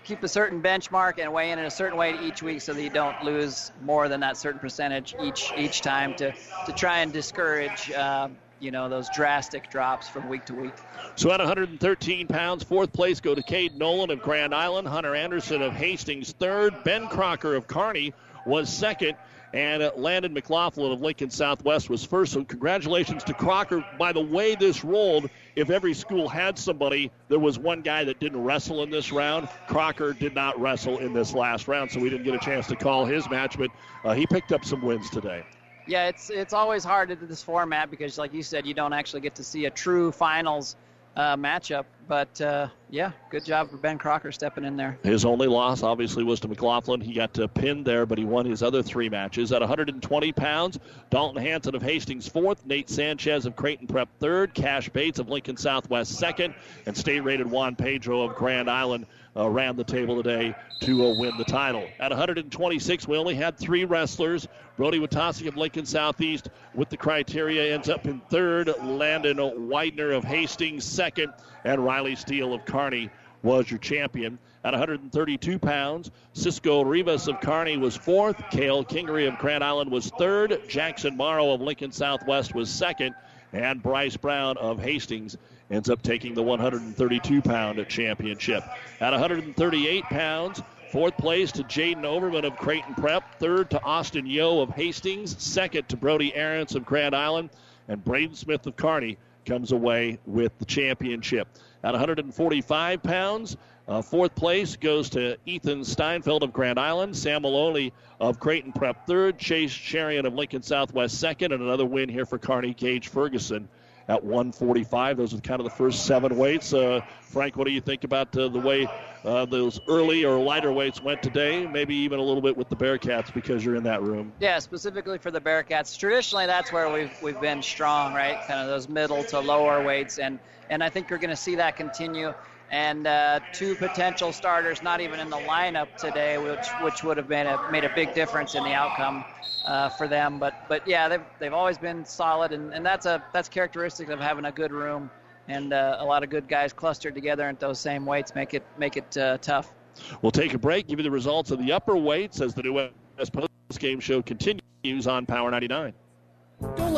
keep a certain benchmark and weigh in in a certain way each week so that you don't lose more than that certain percentage each each time to to try and discourage uh, you know those drastic drops from week to week. So at 113 pounds, fourth place go to Cade Nolan of Grand Island, Hunter Anderson of Hastings third, Ben Crocker of Kearney was second. And Landon McLaughlin of Lincoln Southwest was first. So, congratulations to Crocker. By the way, this rolled, if every school had somebody, there was one guy that didn't wrestle in this round. Crocker did not wrestle in this last round, so we didn't get a chance to call his match, but uh, he picked up some wins today. Yeah, it's it's always hard in this format because, like you said, you don't actually get to see a true finals uh, matchup. But uh, yeah, good job for Ben Crocker stepping in there. His only loss, obviously, was to McLaughlin. He got pinned there, but he won his other three matches. At 120 pounds, Dalton Hanson of Hastings fourth, Nate Sanchez of Creighton Prep third, Cash Bates of Lincoln Southwest second, and state rated Juan Pedro of Grand Island ran the table today to win the title. At 126, we only had three wrestlers. Brody Watasi of Lincoln Southeast with the criteria ends up in third. Landon Widener of Hastings second, and Riley Steele of Kearney was your champion. At 132 pounds, Cisco Rivas of Kearney was fourth. Kale Kingery of Grand Island was third. Jackson Morrow of Lincoln Southwest was second. And Bryce Brown of Hastings ends up taking the 132 pound championship. At 138 pounds, fourth place to Jaden Overman of Creighton Prep, third to Austin Yo of Hastings, second to Brody Aarons of Grand Island, and Braden Smith of Kearney comes away with the championship. At 145 pounds, uh, fourth place goes to Ethan Steinfeld of Grand Island, Sam Maloney of Creighton Prep third, Chase Chariot of Lincoln Southwest second, and another win here for Kearney Gage Ferguson at 145. Those are kind of the first seven weights. Uh, Frank, what do you think about uh, the way uh, those early or lighter weights went today? Maybe even a little bit with the Bearcats because you're in that room. Yeah, specifically for the Bearcats. Traditionally, that's where we've we've been strong, right? Kind of those middle to lower weights, and and I think you're going to see that continue. And uh, two potential starters, not even in the lineup today, which which would have made a made a big difference in the outcome uh, for them. But but yeah, they've they've always been solid, and, and that's a that's characteristic of having a good room and uh, a lot of good guys clustered together at those same weights make it make it uh, tough. We'll take a break, give you the results of the upper weights as the New West Post game show continues on Power 99.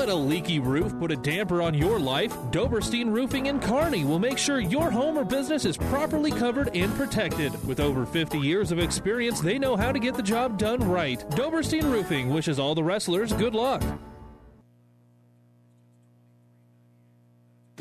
Let a leaky roof put a damper on your life. Doberstein Roofing in Kearney will make sure your home or business is properly covered and protected. With over 50 years of experience, they know how to get the job done right. Doberstein Roofing wishes all the wrestlers good luck.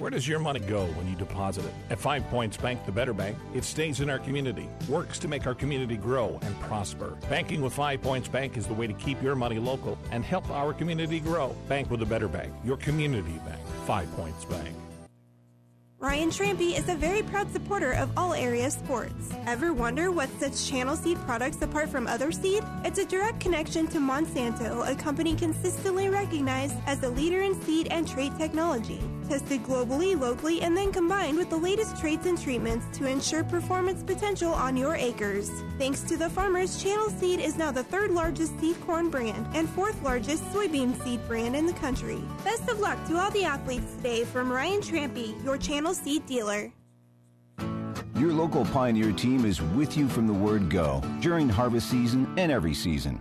Where does your money go when you deposit it? At Five Points Bank, the better bank, it stays in our community, works to make our community grow and prosper. Banking with Five Points Bank is the way to keep your money local and help our community grow. Bank with a better bank, your community bank. Five Points Bank. Ryan Trampy is a very proud supporter of all area sports. Ever wonder what sets Channel Seed products apart from other seed? It's a direct connection to Monsanto, a company consistently recognized as a leader in seed and trait technology. Tested globally, locally, and then combined with the latest traits and treatments to ensure performance potential on your acres. Thanks to the farmers, Channel Seed is now the third largest seed corn brand and fourth largest soybean seed brand in the country. Best of luck to all the athletes today from Ryan Trampy, your Channel Seed dealer. Your local Pioneer team is with you from the word go during harvest season and every season.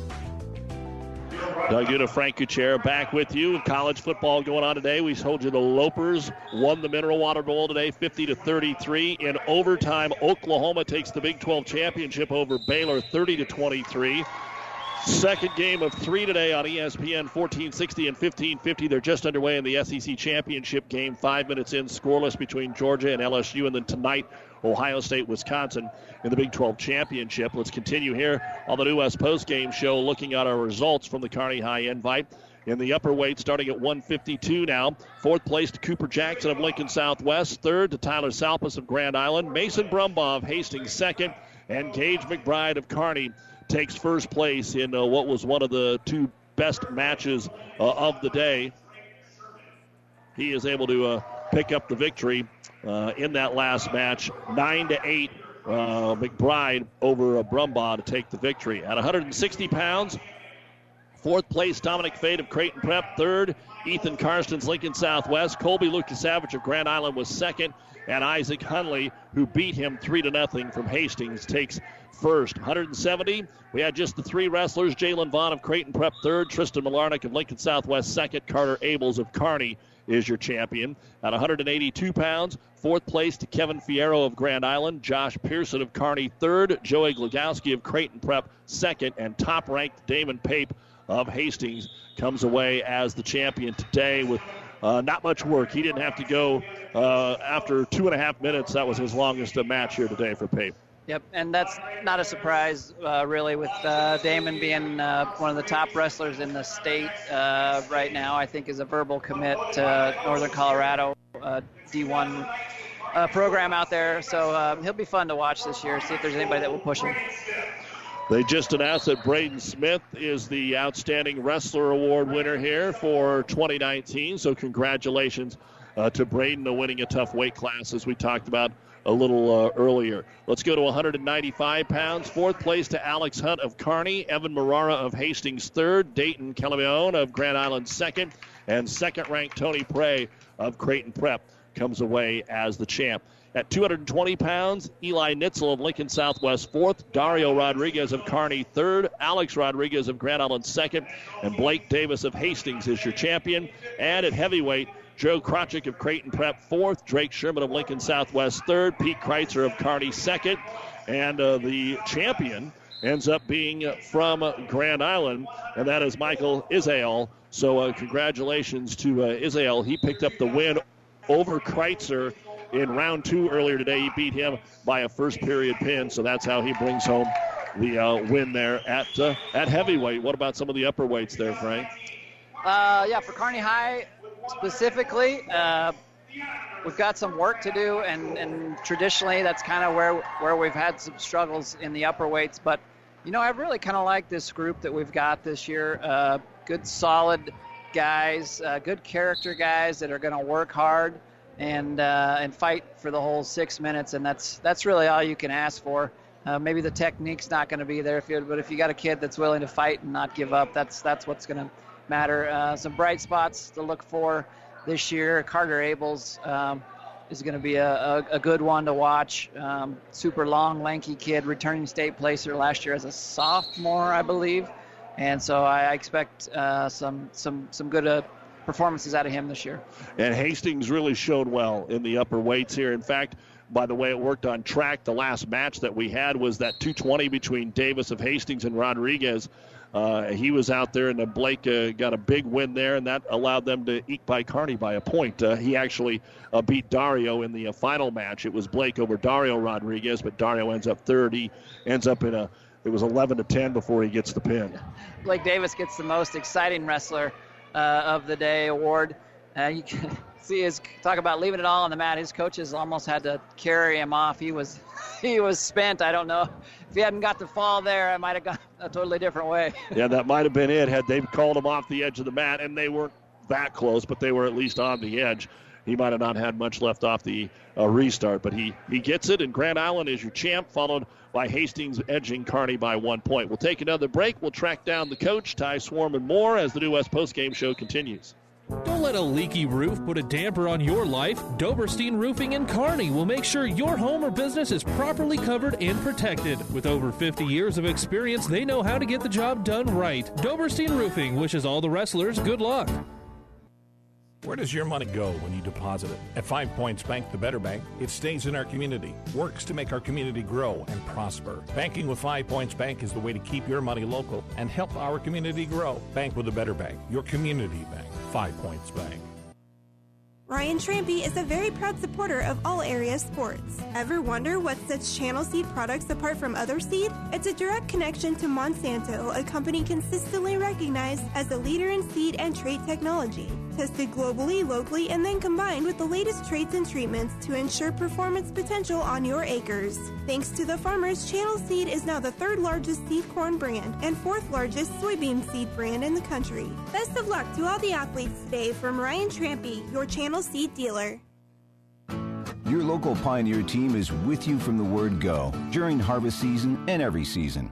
Doug Duda, Frank Kuchera back with you. College football going on today. We told you the Lopers won the Mineral Water Bowl today, 50 to 33. In overtime, Oklahoma takes the Big 12 championship over Baylor, 30 to 23. Second game of three today on ESPN 1460 and 1550. They're just underway in the SEC championship game. Five minutes in, scoreless between Georgia and LSU. And then tonight, Ohio State, Wisconsin in the Big 12 championship. Let's continue here on the New West Post Game Show, looking at our results from the Kearney High Invite. In the upper weight, starting at 152 now. Fourth place to Cooper Jackson of Lincoln Southwest. Third to Tyler Salpas of Grand Island. Mason Brumbaugh of Hastings second. And Gage McBride of Kearney takes first place in uh, what was one of the two best matches uh, of the day. He is able to uh, pick up the victory uh, in that last match, nine to eight. Uh, McBride over uh, Brumbaugh to take the victory at 160 pounds. Fourth place, Dominic Fade of Creighton Prep. Third, Ethan Karstens, Lincoln Southwest. Colby Lucas Savage of Grand Island was second, and Isaac Hunsley, who beat him three to nothing from Hastings, takes first. 170. We had just the three wrestlers: Jalen Vaughn of Creighton Prep third, Tristan Malarnick of Lincoln Southwest second, Carter Abels of Kearney is your champion. At 182 pounds, fourth place to Kevin Fierro of Grand Island, Josh Pearson of Kearney third, Joey Glogowski of Creighton Prep second, and top ranked Damon Pape of Hastings comes away as the champion today with uh, not much work. He didn't have to go uh, after two and a half minutes. That was his longest match here today for Pape. Yep, and that's not a surprise, uh, really, with uh, Damon being uh, one of the top wrestlers in the state uh, right now. I think is a verbal commit to Northern Colorado uh, D1 uh, program out there. So um, he'll be fun to watch this year. See if there's anybody that will push him. They just announced that Braden Smith is the Outstanding Wrestler Award winner here for 2019. So congratulations to Braden, winning a tough weight class, as we talked about a little uh, earlier. Let's go to 195 pounds. Fourth place to Alex Hunt of Kearney, Evan Marara of Hastings third, Dayton Calamione of Grand Island second, and second ranked Tony Prey of Creighton Prep comes away as the champ. At 220 pounds, Eli Nitzel of Lincoln Southwest fourth, Dario Rodriguez of Kearney third, Alex Rodriguez of Grand Island second, and Blake Davis of Hastings is your champion. And at heavyweight, Joe Krotchik of Creighton Prep fourth, Drake Sherman of Lincoln Southwest third, Pete Kreitzer of Kearney second, and uh, the champion ends up being from Grand Island, and that is Michael Israel. So uh, congratulations to uh, Israel. He picked up the win over Kreitzer in round two earlier today. He beat him by a first period pin, so that's how he brings home the uh, win there at uh, at heavyweight. What about some of the upper weights there, Frank? Uh, yeah, for Kearney High, specifically, uh, we've got some work to do, and, and traditionally that's kind of where where we've had some struggles in the upper weights. But you know, I really kind of like this group that we've got this year. Uh, good, solid guys, uh, good character guys that are going to work hard and uh, and fight for the whole six minutes, and that's that's really all you can ask for. Uh, maybe the technique's not going to be there, if you, but if you got a kid that's willing to fight and not give up, that's that's what's going to matter. Uh, some bright spots to look for this year. Carter Abels um, is going to be a, a, a, good one to watch. Um, super long, lanky kid, returning state placer last year as a sophomore, I believe, and so I expect uh, some some some good. Uh, performances out of him this year. And Hastings really showed well in the upper weights here. In fact, by the way it worked on track, the last match that we had was that 220 between Davis of Hastings and Rodriguez. Uh, he was out there, and uh, Blake uh, got a big win there, and that allowed them to eke by Kearney by a point. Uh, he actually uh, beat Dario in the uh, final match. It was Blake over Dario Rodriguez, but Dario ends up third. He ends up in a it was 11 to 10 before he gets the pin. Blake Davis gets the most exciting wrestler of the day award. you can [laughs] see his talk about leaving it all on the mat. His coaches almost had to carry him off. He was [laughs] he was spent. I don't know if he hadn't got the fall there, I might have gone [laughs] a totally different way. [laughs] yeah, that might have been it had they called him off the edge of the mat, and they weren't that close, but they were at least on the edge. He might have not had much left off the uh, restart, but he, he gets it, and Grand Island is your champ, followed by Hastings edging Kearney by one point. We'll take another break. We'll track down the coach, Ty Swarm, and more as the New West Post Game Show continues. Don't let a leaky roof put a damper on your life. Doberstein Roofing in Kearney will make sure your home or business is properly covered and protected. With over 50 years of experience, they know how to get the job done right. Doberstein Roofing wishes all the wrestlers good luck. Where does your money go when you deposit it? At Five Points Bank, the better bank, it stays in our community, works to make our community grow and prosper. Banking with Five Points Bank is the way to keep your money local and help our community grow. Bank with the better bank, your community bank. Five Points Bank. Ryan Trampy is a very proud supporter of all area sports. Ever wonder what sets Channel Seed products apart from other seed? It's a direct connection to Monsanto, a company consistently recognized as a leader in seed and trait technology. Tested globally, locally, and then combined with the latest traits and treatments to ensure performance potential on your acres. Thanks to the farmers, Channel Seed is now the third largest seed corn brand and fourth largest soybean seed brand in the country. Best of luck to all the athletes today from Ryan Trampy, your Channel Seed dealer. Your local Pioneer team is with you from the word go during harvest season and every season.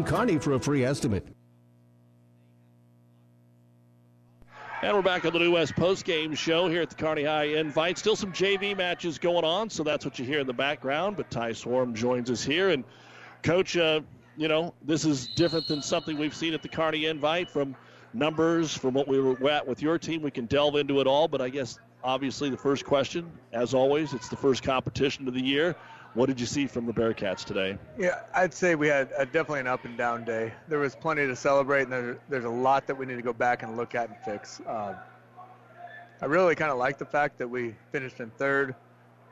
Kearney for a free estimate. And we're back on the New West post-game show here at the Kearney High Invite. Still some JV matches going on, so that's what you hear in the background. But Ty Swarm joins us here. And, Coach, uh, you know, this is different than something we've seen at the Kearney Invite from numbers, from what we were at with your team. We can delve into it all, but I guess obviously the first question, as always, it's the first competition of the year. What did you see from the Bearcats today? Yeah, I'd say we had a, definitely an up and down day. There was plenty to celebrate, and there, there's a lot that we need to go back and look at and fix. Um, I really kind of like the fact that we finished in third,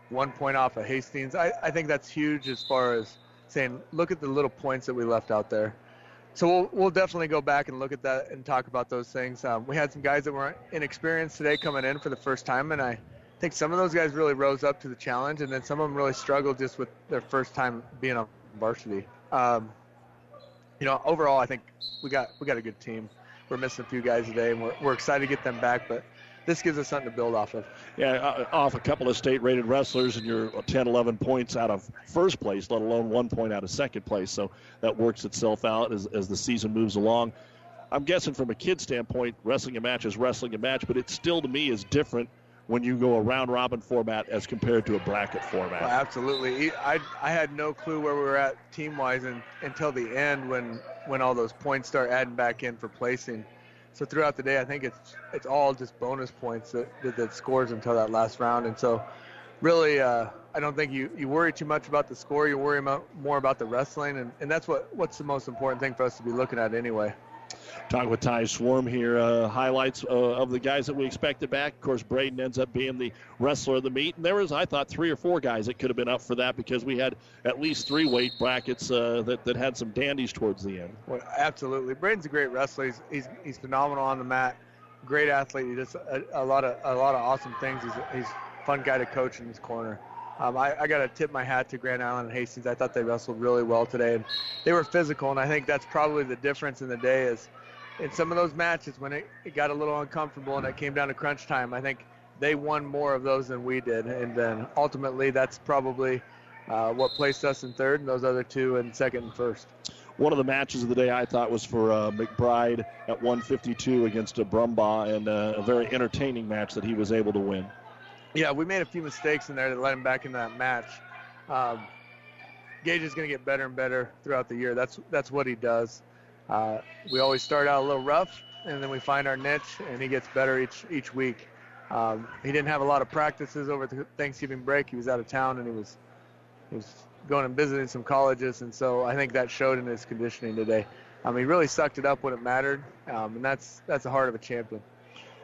one point off of Hastings. I, I think that's huge as far as saying, look at the little points that we left out there. So we'll, we'll definitely go back and look at that and talk about those things. Um, we had some guys that weren't inexperienced today coming in for the first time, and I – I think some of those guys really rose up to the challenge, and then some of them really struggled just with their first time being on varsity. Um, you know, overall, I think we got we got a good team. We're missing a few guys today, and we're, we're excited to get them back. But this gives us something to build off of. Yeah, uh, off a couple of state-rated wrestlers, and you're 10, 11 points out of first place, let alone one point out of second place. So that works itself out as, as the season moves along. I'm guessing from a kid standpoint, wrestling a match is wrestling a match, but it still to me is different when you go a round robin format as compared to a bracket format. Well, absolutely. I, I had no clue where we were at team wise until the end when when all those points start adding back in for placing. So throughout the day, I think it's it's all just bonus points that, that, that scores until that last round. And so, really, uh, I don't think you, you worry too much about the score. You worry about, more about the wrestling, and, and that's what what's the most important thing for us to be looking at anyway. Talking with Ty Swarm here, uh, highlights uh, of the guys that we expected back. Of course, Braden ends up being the wrestler of the meet, and there was, I thought, three or four guys that could have been up for that because we had at least three weight brackets uh, that, that had some dandies towards the end. Well, absolutely, Braden's a great wrestler. He's, he's, he's phenomenal on the mat, great athlete. He does a, a lot of a lot of awesome things. He's he's a fun guy to coach in his corner. Um, I, I got to tip my hat to Grand Island and Hastings. I thought they wrestled really well today, and they were physical. And I think that's probably the difference in the day is in some of those matches when it, it got a little uncomfortable and it came down to crunch time, I think they won more of those than we did. And then ultimately, that's probably uh, what placed us in third, and those other two in second and first. One of the matches of the day I thought was for uh, McBride at 152 against a Brumbaugh, and uh, a very entertaining match that he was able to win. Yeah, we made a few mistakes in there that led him back into that match. Um, Gage is going to get better and better throughout the year. That's that's what he does. Uh, we always start out a little rough, and then we find our niche, and he gets better each each week. Um, he didn't have a lot of practices over the Thanksgiving break. He was out of town and he was he was going and visiting some colleges, and so I think that showed in his conditioning today. Um, he really sucked it up when it mattered, um, and that's that's the heart of a champion.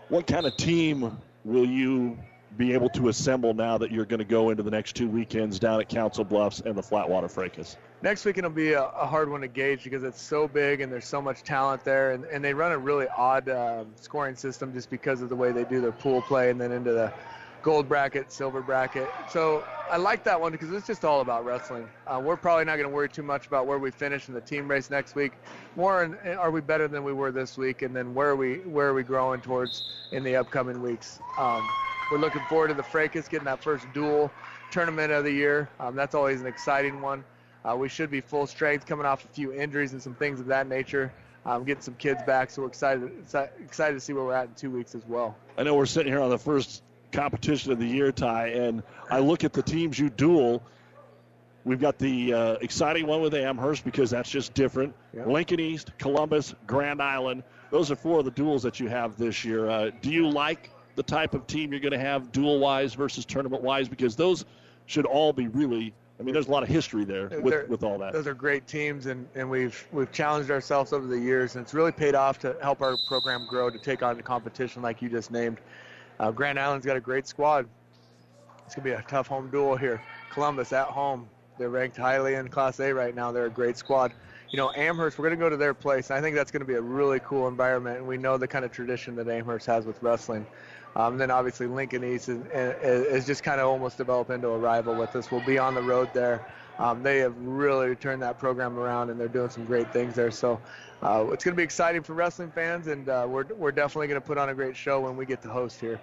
What kind of team will you be able to assemble now that you're going to go into the next two weekends down at Council Bluffs and the Flatwater Fracas? Next weekend will be a, a hard one to gauge because it's so big and there's so much talent there, and, and they run a really odd um, scoring system just because of the way they do their pool play and then into the gold bracket, silver bracket. So I like that one because it's just all about wrestling. Uh, we're probably not going to worry too much about where we finish in the team race next week. More, in, are we better than we were this week, and then where are we where are we growing towards in the upcoming weeks. Um, we're looking forward to the Fracas getting that first dual tournament of the year. Um, that's always an exciting one. Uh, we should be full strength, coming off a few injuries and some things of that nature. Um, getting some kids back, so we're excited excited to see where we're at in two weeks as well. I know we're sitting here on the first competition of the year, Ty. And I look at the teams you duel. We've got the uh, exciting one with Amherst because that's just different. Yep. Lincoln East, Columbus, Grand Island. Those are four of the duels that you have this year. Uh, do you like the type of team you're going to have dual wise versus tournament wise? Because those should all be really. I mean, there's a lot of history there with, with all that. Those are great teams, and, and we've we've challenged ourselves over the years, and it's really paid off to help our program grow to take on the competition like you just named. Uh, Grand Island's got a great squad. It's going to be a tough home duel here. Columbus at home. They're ranked highly in Class A right now. They're a great squad. You know, Amherst, we're going to go to their place. And I think that's going to be a really cool environment, and we know the kind of tradition that Amherst has with wrestling. Um, then obviously Lincoln East is, is, just kind of almost developed into a rival with us. We'll be on the road there. Um, they have really turned that program around, and they're doing some great things there. So uh, it's going to be exciting for wrestling fans, and uh, we're, we're definitely going to put on a great show when we get to host here.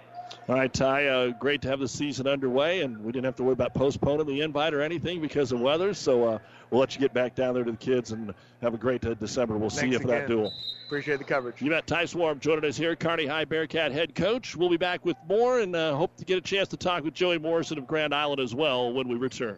All right, Ty, uh, great to have the season underway, and we didn't have to worry about postponing the invite or anything because of weather. So uh, we'll let you get back down there to the kids and have a great uh, December. We'll Thanks see you for again. that duel. Appreciate the coverage. You bet. Ty Swarm joining us here, Kearney High Bearcat head coach. We'll be back with more and uh, hope to get a chance to talk with Joey Morrison of Grand Island as well when we return.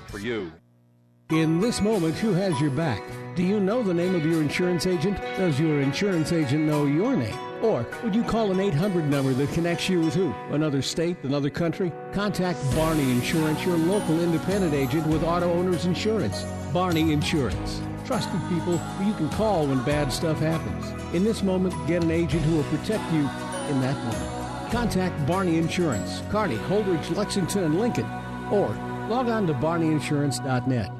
work for you. In this moment, who has your back? Do you know the name of your insurance agent? Does your insurance agent know your name? Or would you call an 800 number that connects you with who? Another state, another country? Contact Barney Insurance, your local independent agent with auto owners insurance. Barney Insurance. Trusted people who you can call when bad stuff happens. In this moment, get an agent who will protect you in that moment. Contact Barney Insurance, Kearney, Holdrege, Lexington, and Lincoln. Or Log on to barneyinsurance.net.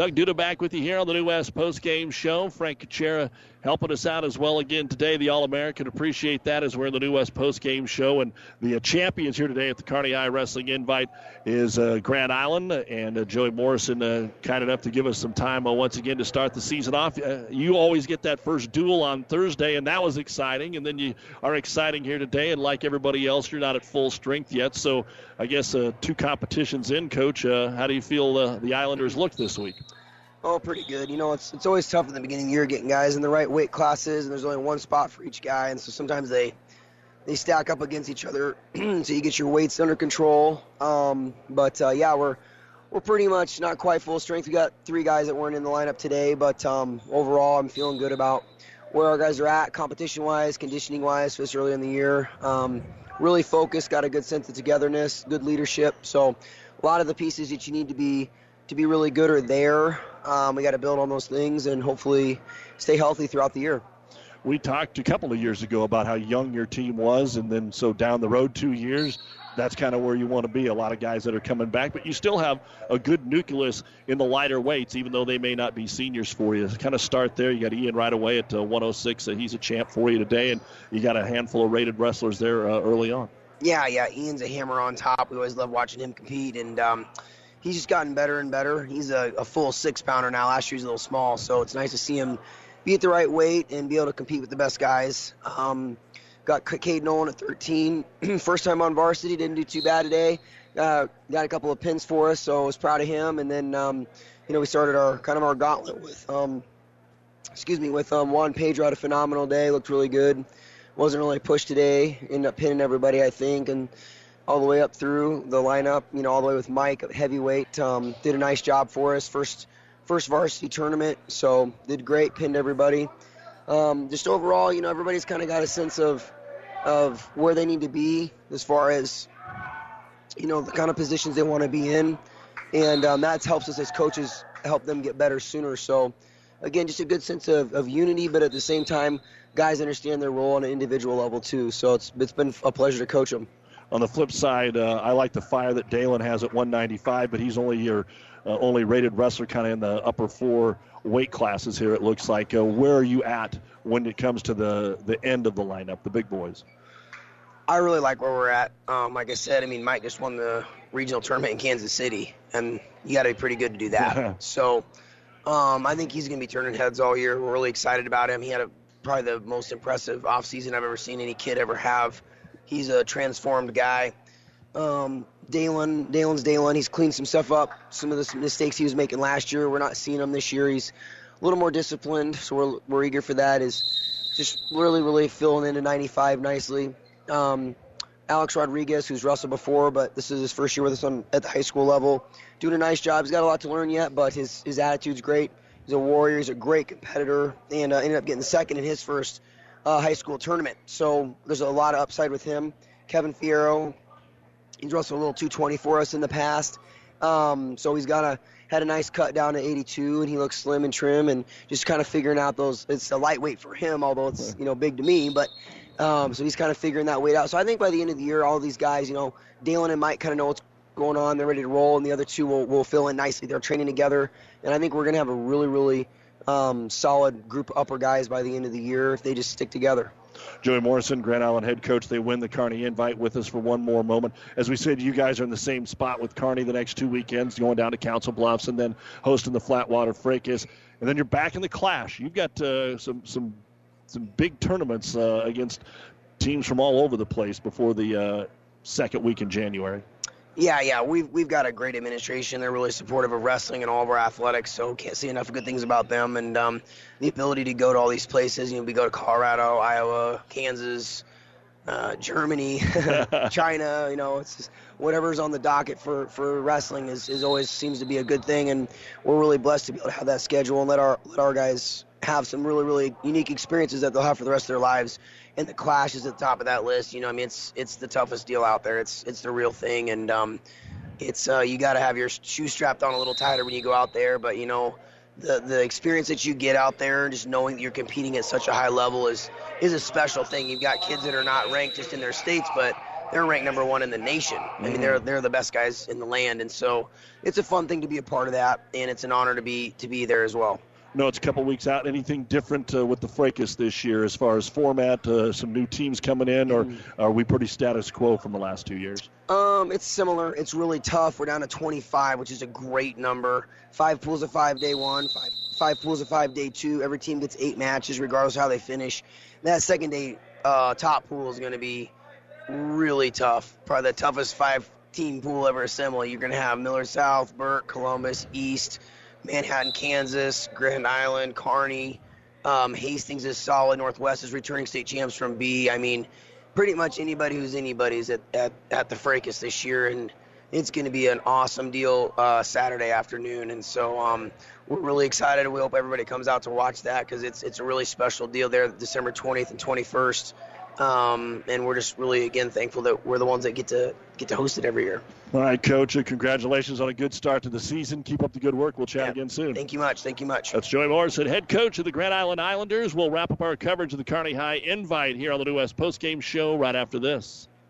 Doug Duda back with you here on the New West Post Game Show. Frank Kuchera helping us out as well again today. The All American appreciate that as we're in the New West Post Game Show, and the uh, champions here today at the Kearney High Wrestling Invite is uh, Grand Island and uh, Joey Morrison, uh, kind enough to give us some time uh, once again to start the season off. Uh, you always get that first duel on Thursday, and that was exciting, and then you are exciting here today, and like everybody else, you're not at full strength yet. So I guess two competitions in, Coach. how do you feel the Islanders look this week? Oh, pretty good. You know, it's it's always tough in the beginning of the year getting guys in the right weight classes, and there's only one spot for each guy, and so sometimes they they stack up against each other, [clears throat] so you get your weights under control. Um, but uh, yeah, we're we're pretty much not quite full strength. We got three guys that weren't in the lineup today, but um, overall, I'm feeling good about where our guys are at, competition-wise, conditioning-wise, this early in the year. Um, really focused, got a good sense of togetherness, good leadership. So a lot of the pieces that you need to be to be really good are there. Um, we got to build on those things and hopefully stay healthy throughout the year. We talked a couple of years ago about how young your team was, and then so down the road two years, that's kind of where you want to be. A lot of guys that are coming back, but you still have a good nucleus in the lighter weights, even though they may not be seniors for you. Kind of start there. You got Ian right away at uh, 106. Uh, he's a champ for you today, and you got a handful of rated wrestlers there uh, early on. Yeah, yeah. Ian's a hammer on top. We always love watching him compete, and um, he's just gotten better and better. He's a, a full six pounder now. Last year he was a little small, so it's nice to see him be at the right weight and be able to compete with the best guys. Um, got Cade Nolan at 13. [clears throat] First time on varsity, didn't do too bad today. Uh, got a couple of pins for us, so I was proud of him. And then, um, you know, we started our kind of our gauntlet with, um, excuse me, with um, Juan Pedro had a phenomenal day. Looked really good. Wasn't really pushed today. Ended up pinning everybody, I think, and all the way up through the lineup. You know, all the way with Mike heavyweight. Um, did a nice job for us. First, first varsity tournament, so did great. Pinned everybody. Um, just overall, you know, everybody's kind of got a sense of of where they need to be as far as you know the kind of positions they want to be in, and um, that helps us as coaches help them get better sooner. So, again, just a good sense of, of unity, but at the same time, guys understand their role on an individual level too. So it's it's been a pleasure to coach them. On the flip side, uh, I like the fire that Dalen has at 195, but he's only your uh, only rated wrestler kind of in the upper four weight classes here, it looks like. Uh, where are you at when it comes to the, the end of the lineup, the big boys? I really like where we're at. Um, like I said, I mean, Mike just won the regional tournament in Kansas City, and you got to be pretty good to do that. [laughs] so um, I think he's going to be turning heads all year. We're really excited about him. He had a, probably the most impressive offseason I've ever seen any kid ever have. He's a transformed guy. Um, Dalen, Dalen's Dalen. He's cleaned some stuff up. Some of the mistakes he was making last year, we're not seeing him this year. He's a little more disciplined, so we're, we're eager for that. Is just really, really filling into 95 nicely. Um, Alex Rodriguez, who's wrestled before, but this is his first year with us on, at the high school level, doing a nice job. He's got a lot to learn yet, but his his attitude's great. He's a warrior. He's a great competitor, and uh, ended up getting second in his first uh, high school tournament. So there's a lot of upside with him. Kevin Fierro, He's wrestled a little 220 for us in the past. Um, so he's got a had a nice cut down to 82, and he looks slim and trim, and just kind of figuring out those. It's a lightweight for him, although it's you know big to me, but um, so he's kind of figuring that weight out. So I think by the end of the year, all these guys, you know, Dalen and Mike kind of know what's going on. They're ready to roll, and the other two will, will fill in nicely. They're training together, and I think we're going to have a really, really um, solid group upper guys by the end of the year if they just stick together. Joey Morrison, Grand Island head coach. They win the Kearney invite with us for one more moment. As we said, you guys are in the same spot with Kearney the next two weekends, going down to Council Bluffs and then hosting the Flatwater Fracas. And then you're back in the clash. You've got uh, some some some big tournaments uh, against teams from all over the place before the uh, second week in January. Yeah, yeah, we've we've got a great administration. They're really supportive of wrestling and all of our athletics. So can't see enough good things about them. And um, the ability to go to all these places. You know, we go to Colorado, Iowa, Kansas, uh, Germany, [laughs] China. You know, it's just whatever's on the docket for for wrestling is, is always seems to be a good thing. And we're really blessed to be able to have that schedule and let our let our guys have some really really unique experiences that they'll have for the rest of their lives and the Clash is at the top of that list. You know, I mean, it's it's the toughest deal out there. It's it's the real thing, and um, it's uh, you got to have your shoes strapped on a little tighter when you go out there. But you know, the the experience that you get out there, just knowing that you're competing at such a high level, is is a special thing. You've got kids that are not ranked just in their states, but they're ranked number one in the nation. I mean, they're they're the best guys in the land, and so it's a fun thing to be a part of that, and it's an honor to be to be there as well know it's a couple weeks out. Anything different uh, with the Fracas this year as far as format? Uh, some new teams coming in, or mm. are we pretty status quo from the last two years? Um, it's similar. It's really tough. We're down to 25, which is a great number. Five pools of five day one, five five pools of five day two. Every team gets eight matches, regardless of how they finish. That second day uh, top pool is going to be really tough. Probably the toughest five team pool ever assembled. You're going to have Millard South, Burke, Columbus, East. Manhattan, Kansas, Grand Island, Kearney. Um, Hastings is solid. Northwest is returning state champs from B. I mean, pretty much anybody who's anybody's at, at, at the Fracas this year, and it's going to be an awesome deal uh, Saturday afternoon. And so um, we're really excited. We hope everybody comes out to watch that because it's it's a really special deal there, December 20th and 21st. Um, and we're just really again thankful that we're the ones that get to get to host it every year. All right, Coach. Congratulations on a good start to the season. Keep up the good work. We'll chat Yeah. again soon. Thank you much. Thank you much. That's Joey Morrison, head coach of the Grand Island Islanders. We'll wrap up our coverage of the Kearney High invite here on the New West postgame show right after this.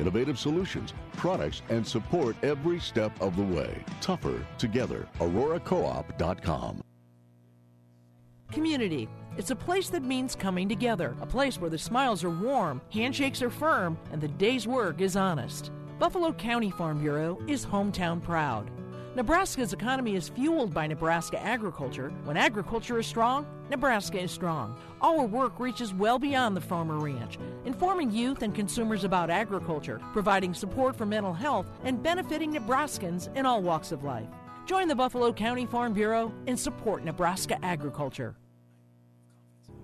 innovative solutions, products, and support every step of the way. Tougher together. AuroraCoop.com. Community. It's a place that means coming together, a place where the smiles are warm, handshakes are firm, and the day's work is honest. Buffalo County Farm Bureau is hometown proud. Nebraska's economy is fueled by Nebraska agriculture. When agriculture is strong, Nebraska is strong. Our work reaches well beyond the farmer ranch, informing youth and consumers about agriculture, providing support for mental health, and benefiting Nebraskans in all walks of life. Join the Buffalo County Farm Bureau and support Nebraska agriculture.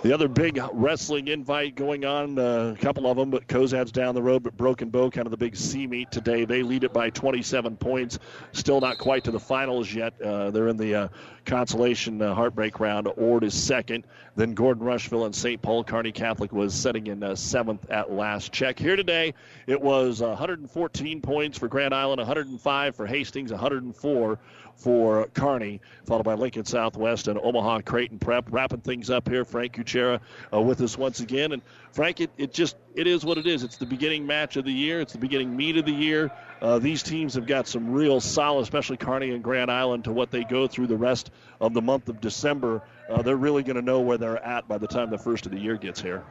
The other big wrestling invite going on, uh, a couple of them, but Cozad's down the road, but Broken Bow, kind of the big C meet today. They lead it by 27 points. Still not quite to the finals yet. Uh, they're in the uh, consolation uh, heartbreak round. Ord is second. Then Gordon Rushville and St. Paul Kearney Catholic was setting in uh, seventh at last check. Here today, it was 114 points for Grand Island, 105 for Hastings, 104 for Kearney, followed by Lincoln Southwest and Omaha Creighton Prep. Wrapping things up here, Frank Kuchera uh, with us once again. And Frank, it, it just it is what it is. It's the beginning match of the year. It's the beginning meet of the year. Uh, these teams have got some real solid, especially Kearney and Grand Island, to what they go through the rest of the month of December. Uh, they're really going to know where they're at by the time the first of the year gets here.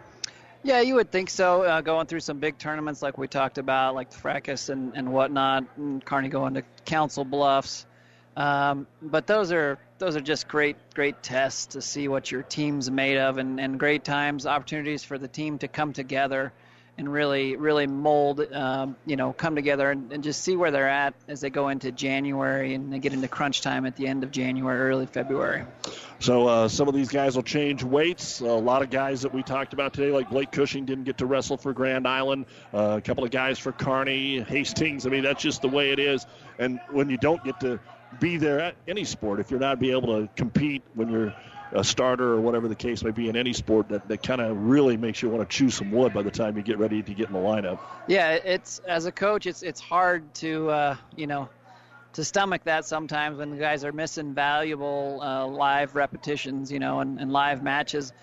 Yeah, you would think so. Uh, going through some big tournaments like we talked about, like the Fracas and, and whatnot, and Kearney going to Council Bluffs. Um, but those are those are just great great tests to see what your team's made of, and, and great times, opportunities for the team to come together and really really mold, um, you know, come together and, and just see where they're at as they go into January and they get into crunch time at the end of January, early February. So uh, some of these guys will change weights. A lot of guys that we talked about today, like Blake Cushing, didn't get to wrestle for Grand Island. Uh, a couple of guys for Kearney Hastings. I mean, that's just the way it is. And when you don't get to be there at any sport, if you're not be able to compete when you're a starter or whatever the case may be in any sport, that, that kind of really makes you want to chew some wood by the time you get ready to get in the lineup. Yeah, it's as a coach, it's it's hard to uh, you know to stomach that sometimes when the guys are missing valuable uh, live repetitions, you know, and, and live matches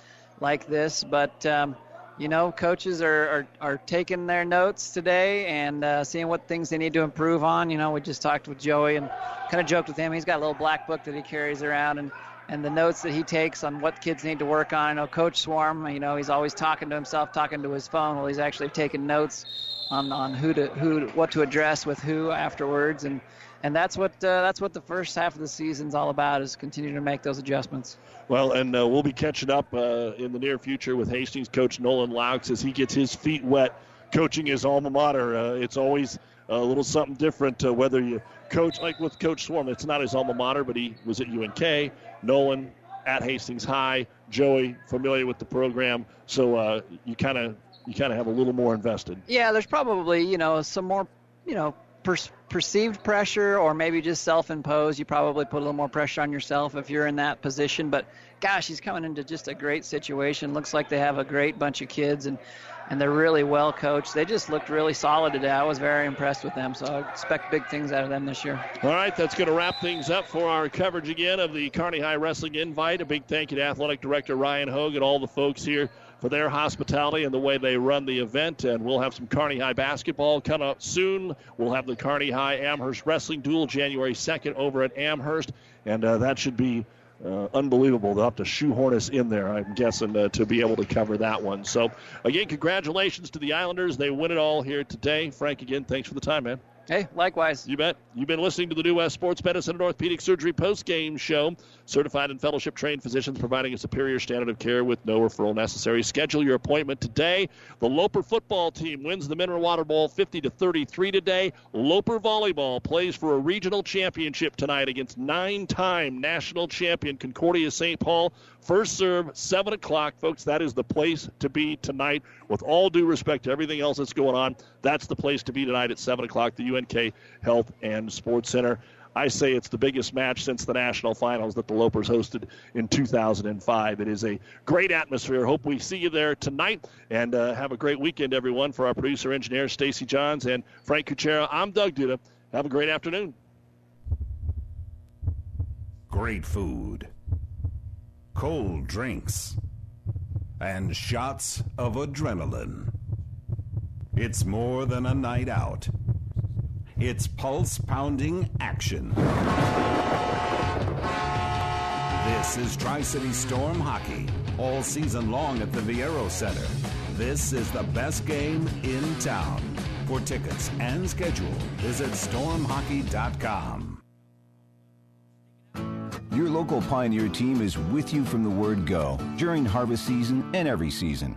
like this. But um, you know, coaches are, are, are taking their notes today and uh, seeing what things they need to improve on. You know, we just talked with Joey and kind of joked with him. He's got a little black book that he carries around and, and the notes that he takes on what kids need to work on. I know Coach Swarm, you know, he's always talking to himself, talking to his phone while he's actually taking notes on, on who to who what to address with who afterwards and and that's what uh, that's what the first half of the season's all about is continuing to make those adjustments. Well, and uh, we'll be catching up uh, in the near future with Hastings coach Nolan Laux as he gets his feet wet coaching his alma mater. Uh, it's always a little something different uh, whether you coach like with Coach Swarm. It's not his alma mater, but he was at UNK. Nolan at Hastings High. Joey familiar with the program, so uh, you kind of you kind of have a little more invested. Yeah, there's probably you know some more you know per- perceived pressure or maybe just self-imposed. You probably put a little more pressure on yourself if you're in that position. But gosh, he's coming into just a great situation. Looks like they have a great bunch of kids and and they're really well coached. They just looked really solid today. I was very impressed with them, so I expect big things out of them this year. All right, that's going to wrap things up for our coverage again of the Kearney High Wrestling Invite. A big thank you to Athletic Director Ryan Hogue and all the folks here for their hospitality and the way they run the event. And we'll have some Kearney High basketball coming up soon. We'll have the Kearney High Amherst Wrestling Duel January 2nd over at Amherst, and uh, that should be uh, unbelievable. They'll have to shoehorn us in there, I'm guessing, uh, to be able to cover that one. So, again, congratulations to the Islanders. They win it all here today. Frank, again, thanks for the time, man. Hey, likewise. You bet. You've been listening to the New West Sports Medicine and Orthopedic Surgery post-game show. Certified and fellowship trained physicians providing a superior standard of care with no referral necessary. Schedule your appointment today. The Loper football team wins the Mineral Water Bowl 50 to 33 today. Loper volleyball plays for a regional championship tonight against nine-time national champion Concordia St. Paul. First serve, 7 o'clock, folks. That is the place to be tonight. With all due respect to everything else that's going on, that's the place to be tonight at 7 o'clock, the UNK Health and Sports Center. I say it's the biggest match since the national finals that the Lopers hosted in 2005. It is a great atmosphere. Hope we see you there tonight and uh, have a great weekend, everyone. For our producer engineer, Stacy Johns and Frank Kuchera, I'm Doug Duda. Have a great afternoon. Great food cold drinks, and shots of adrenaline. It's more than a night out. It's pulse pounding action. This is Tri City Storm Hockey, all season long at the Viaero Center. This is the best game in town. For tickets and schedule, visit stormhockey.com. Your local Pioneer team is with you from the word go during harvest season and every season.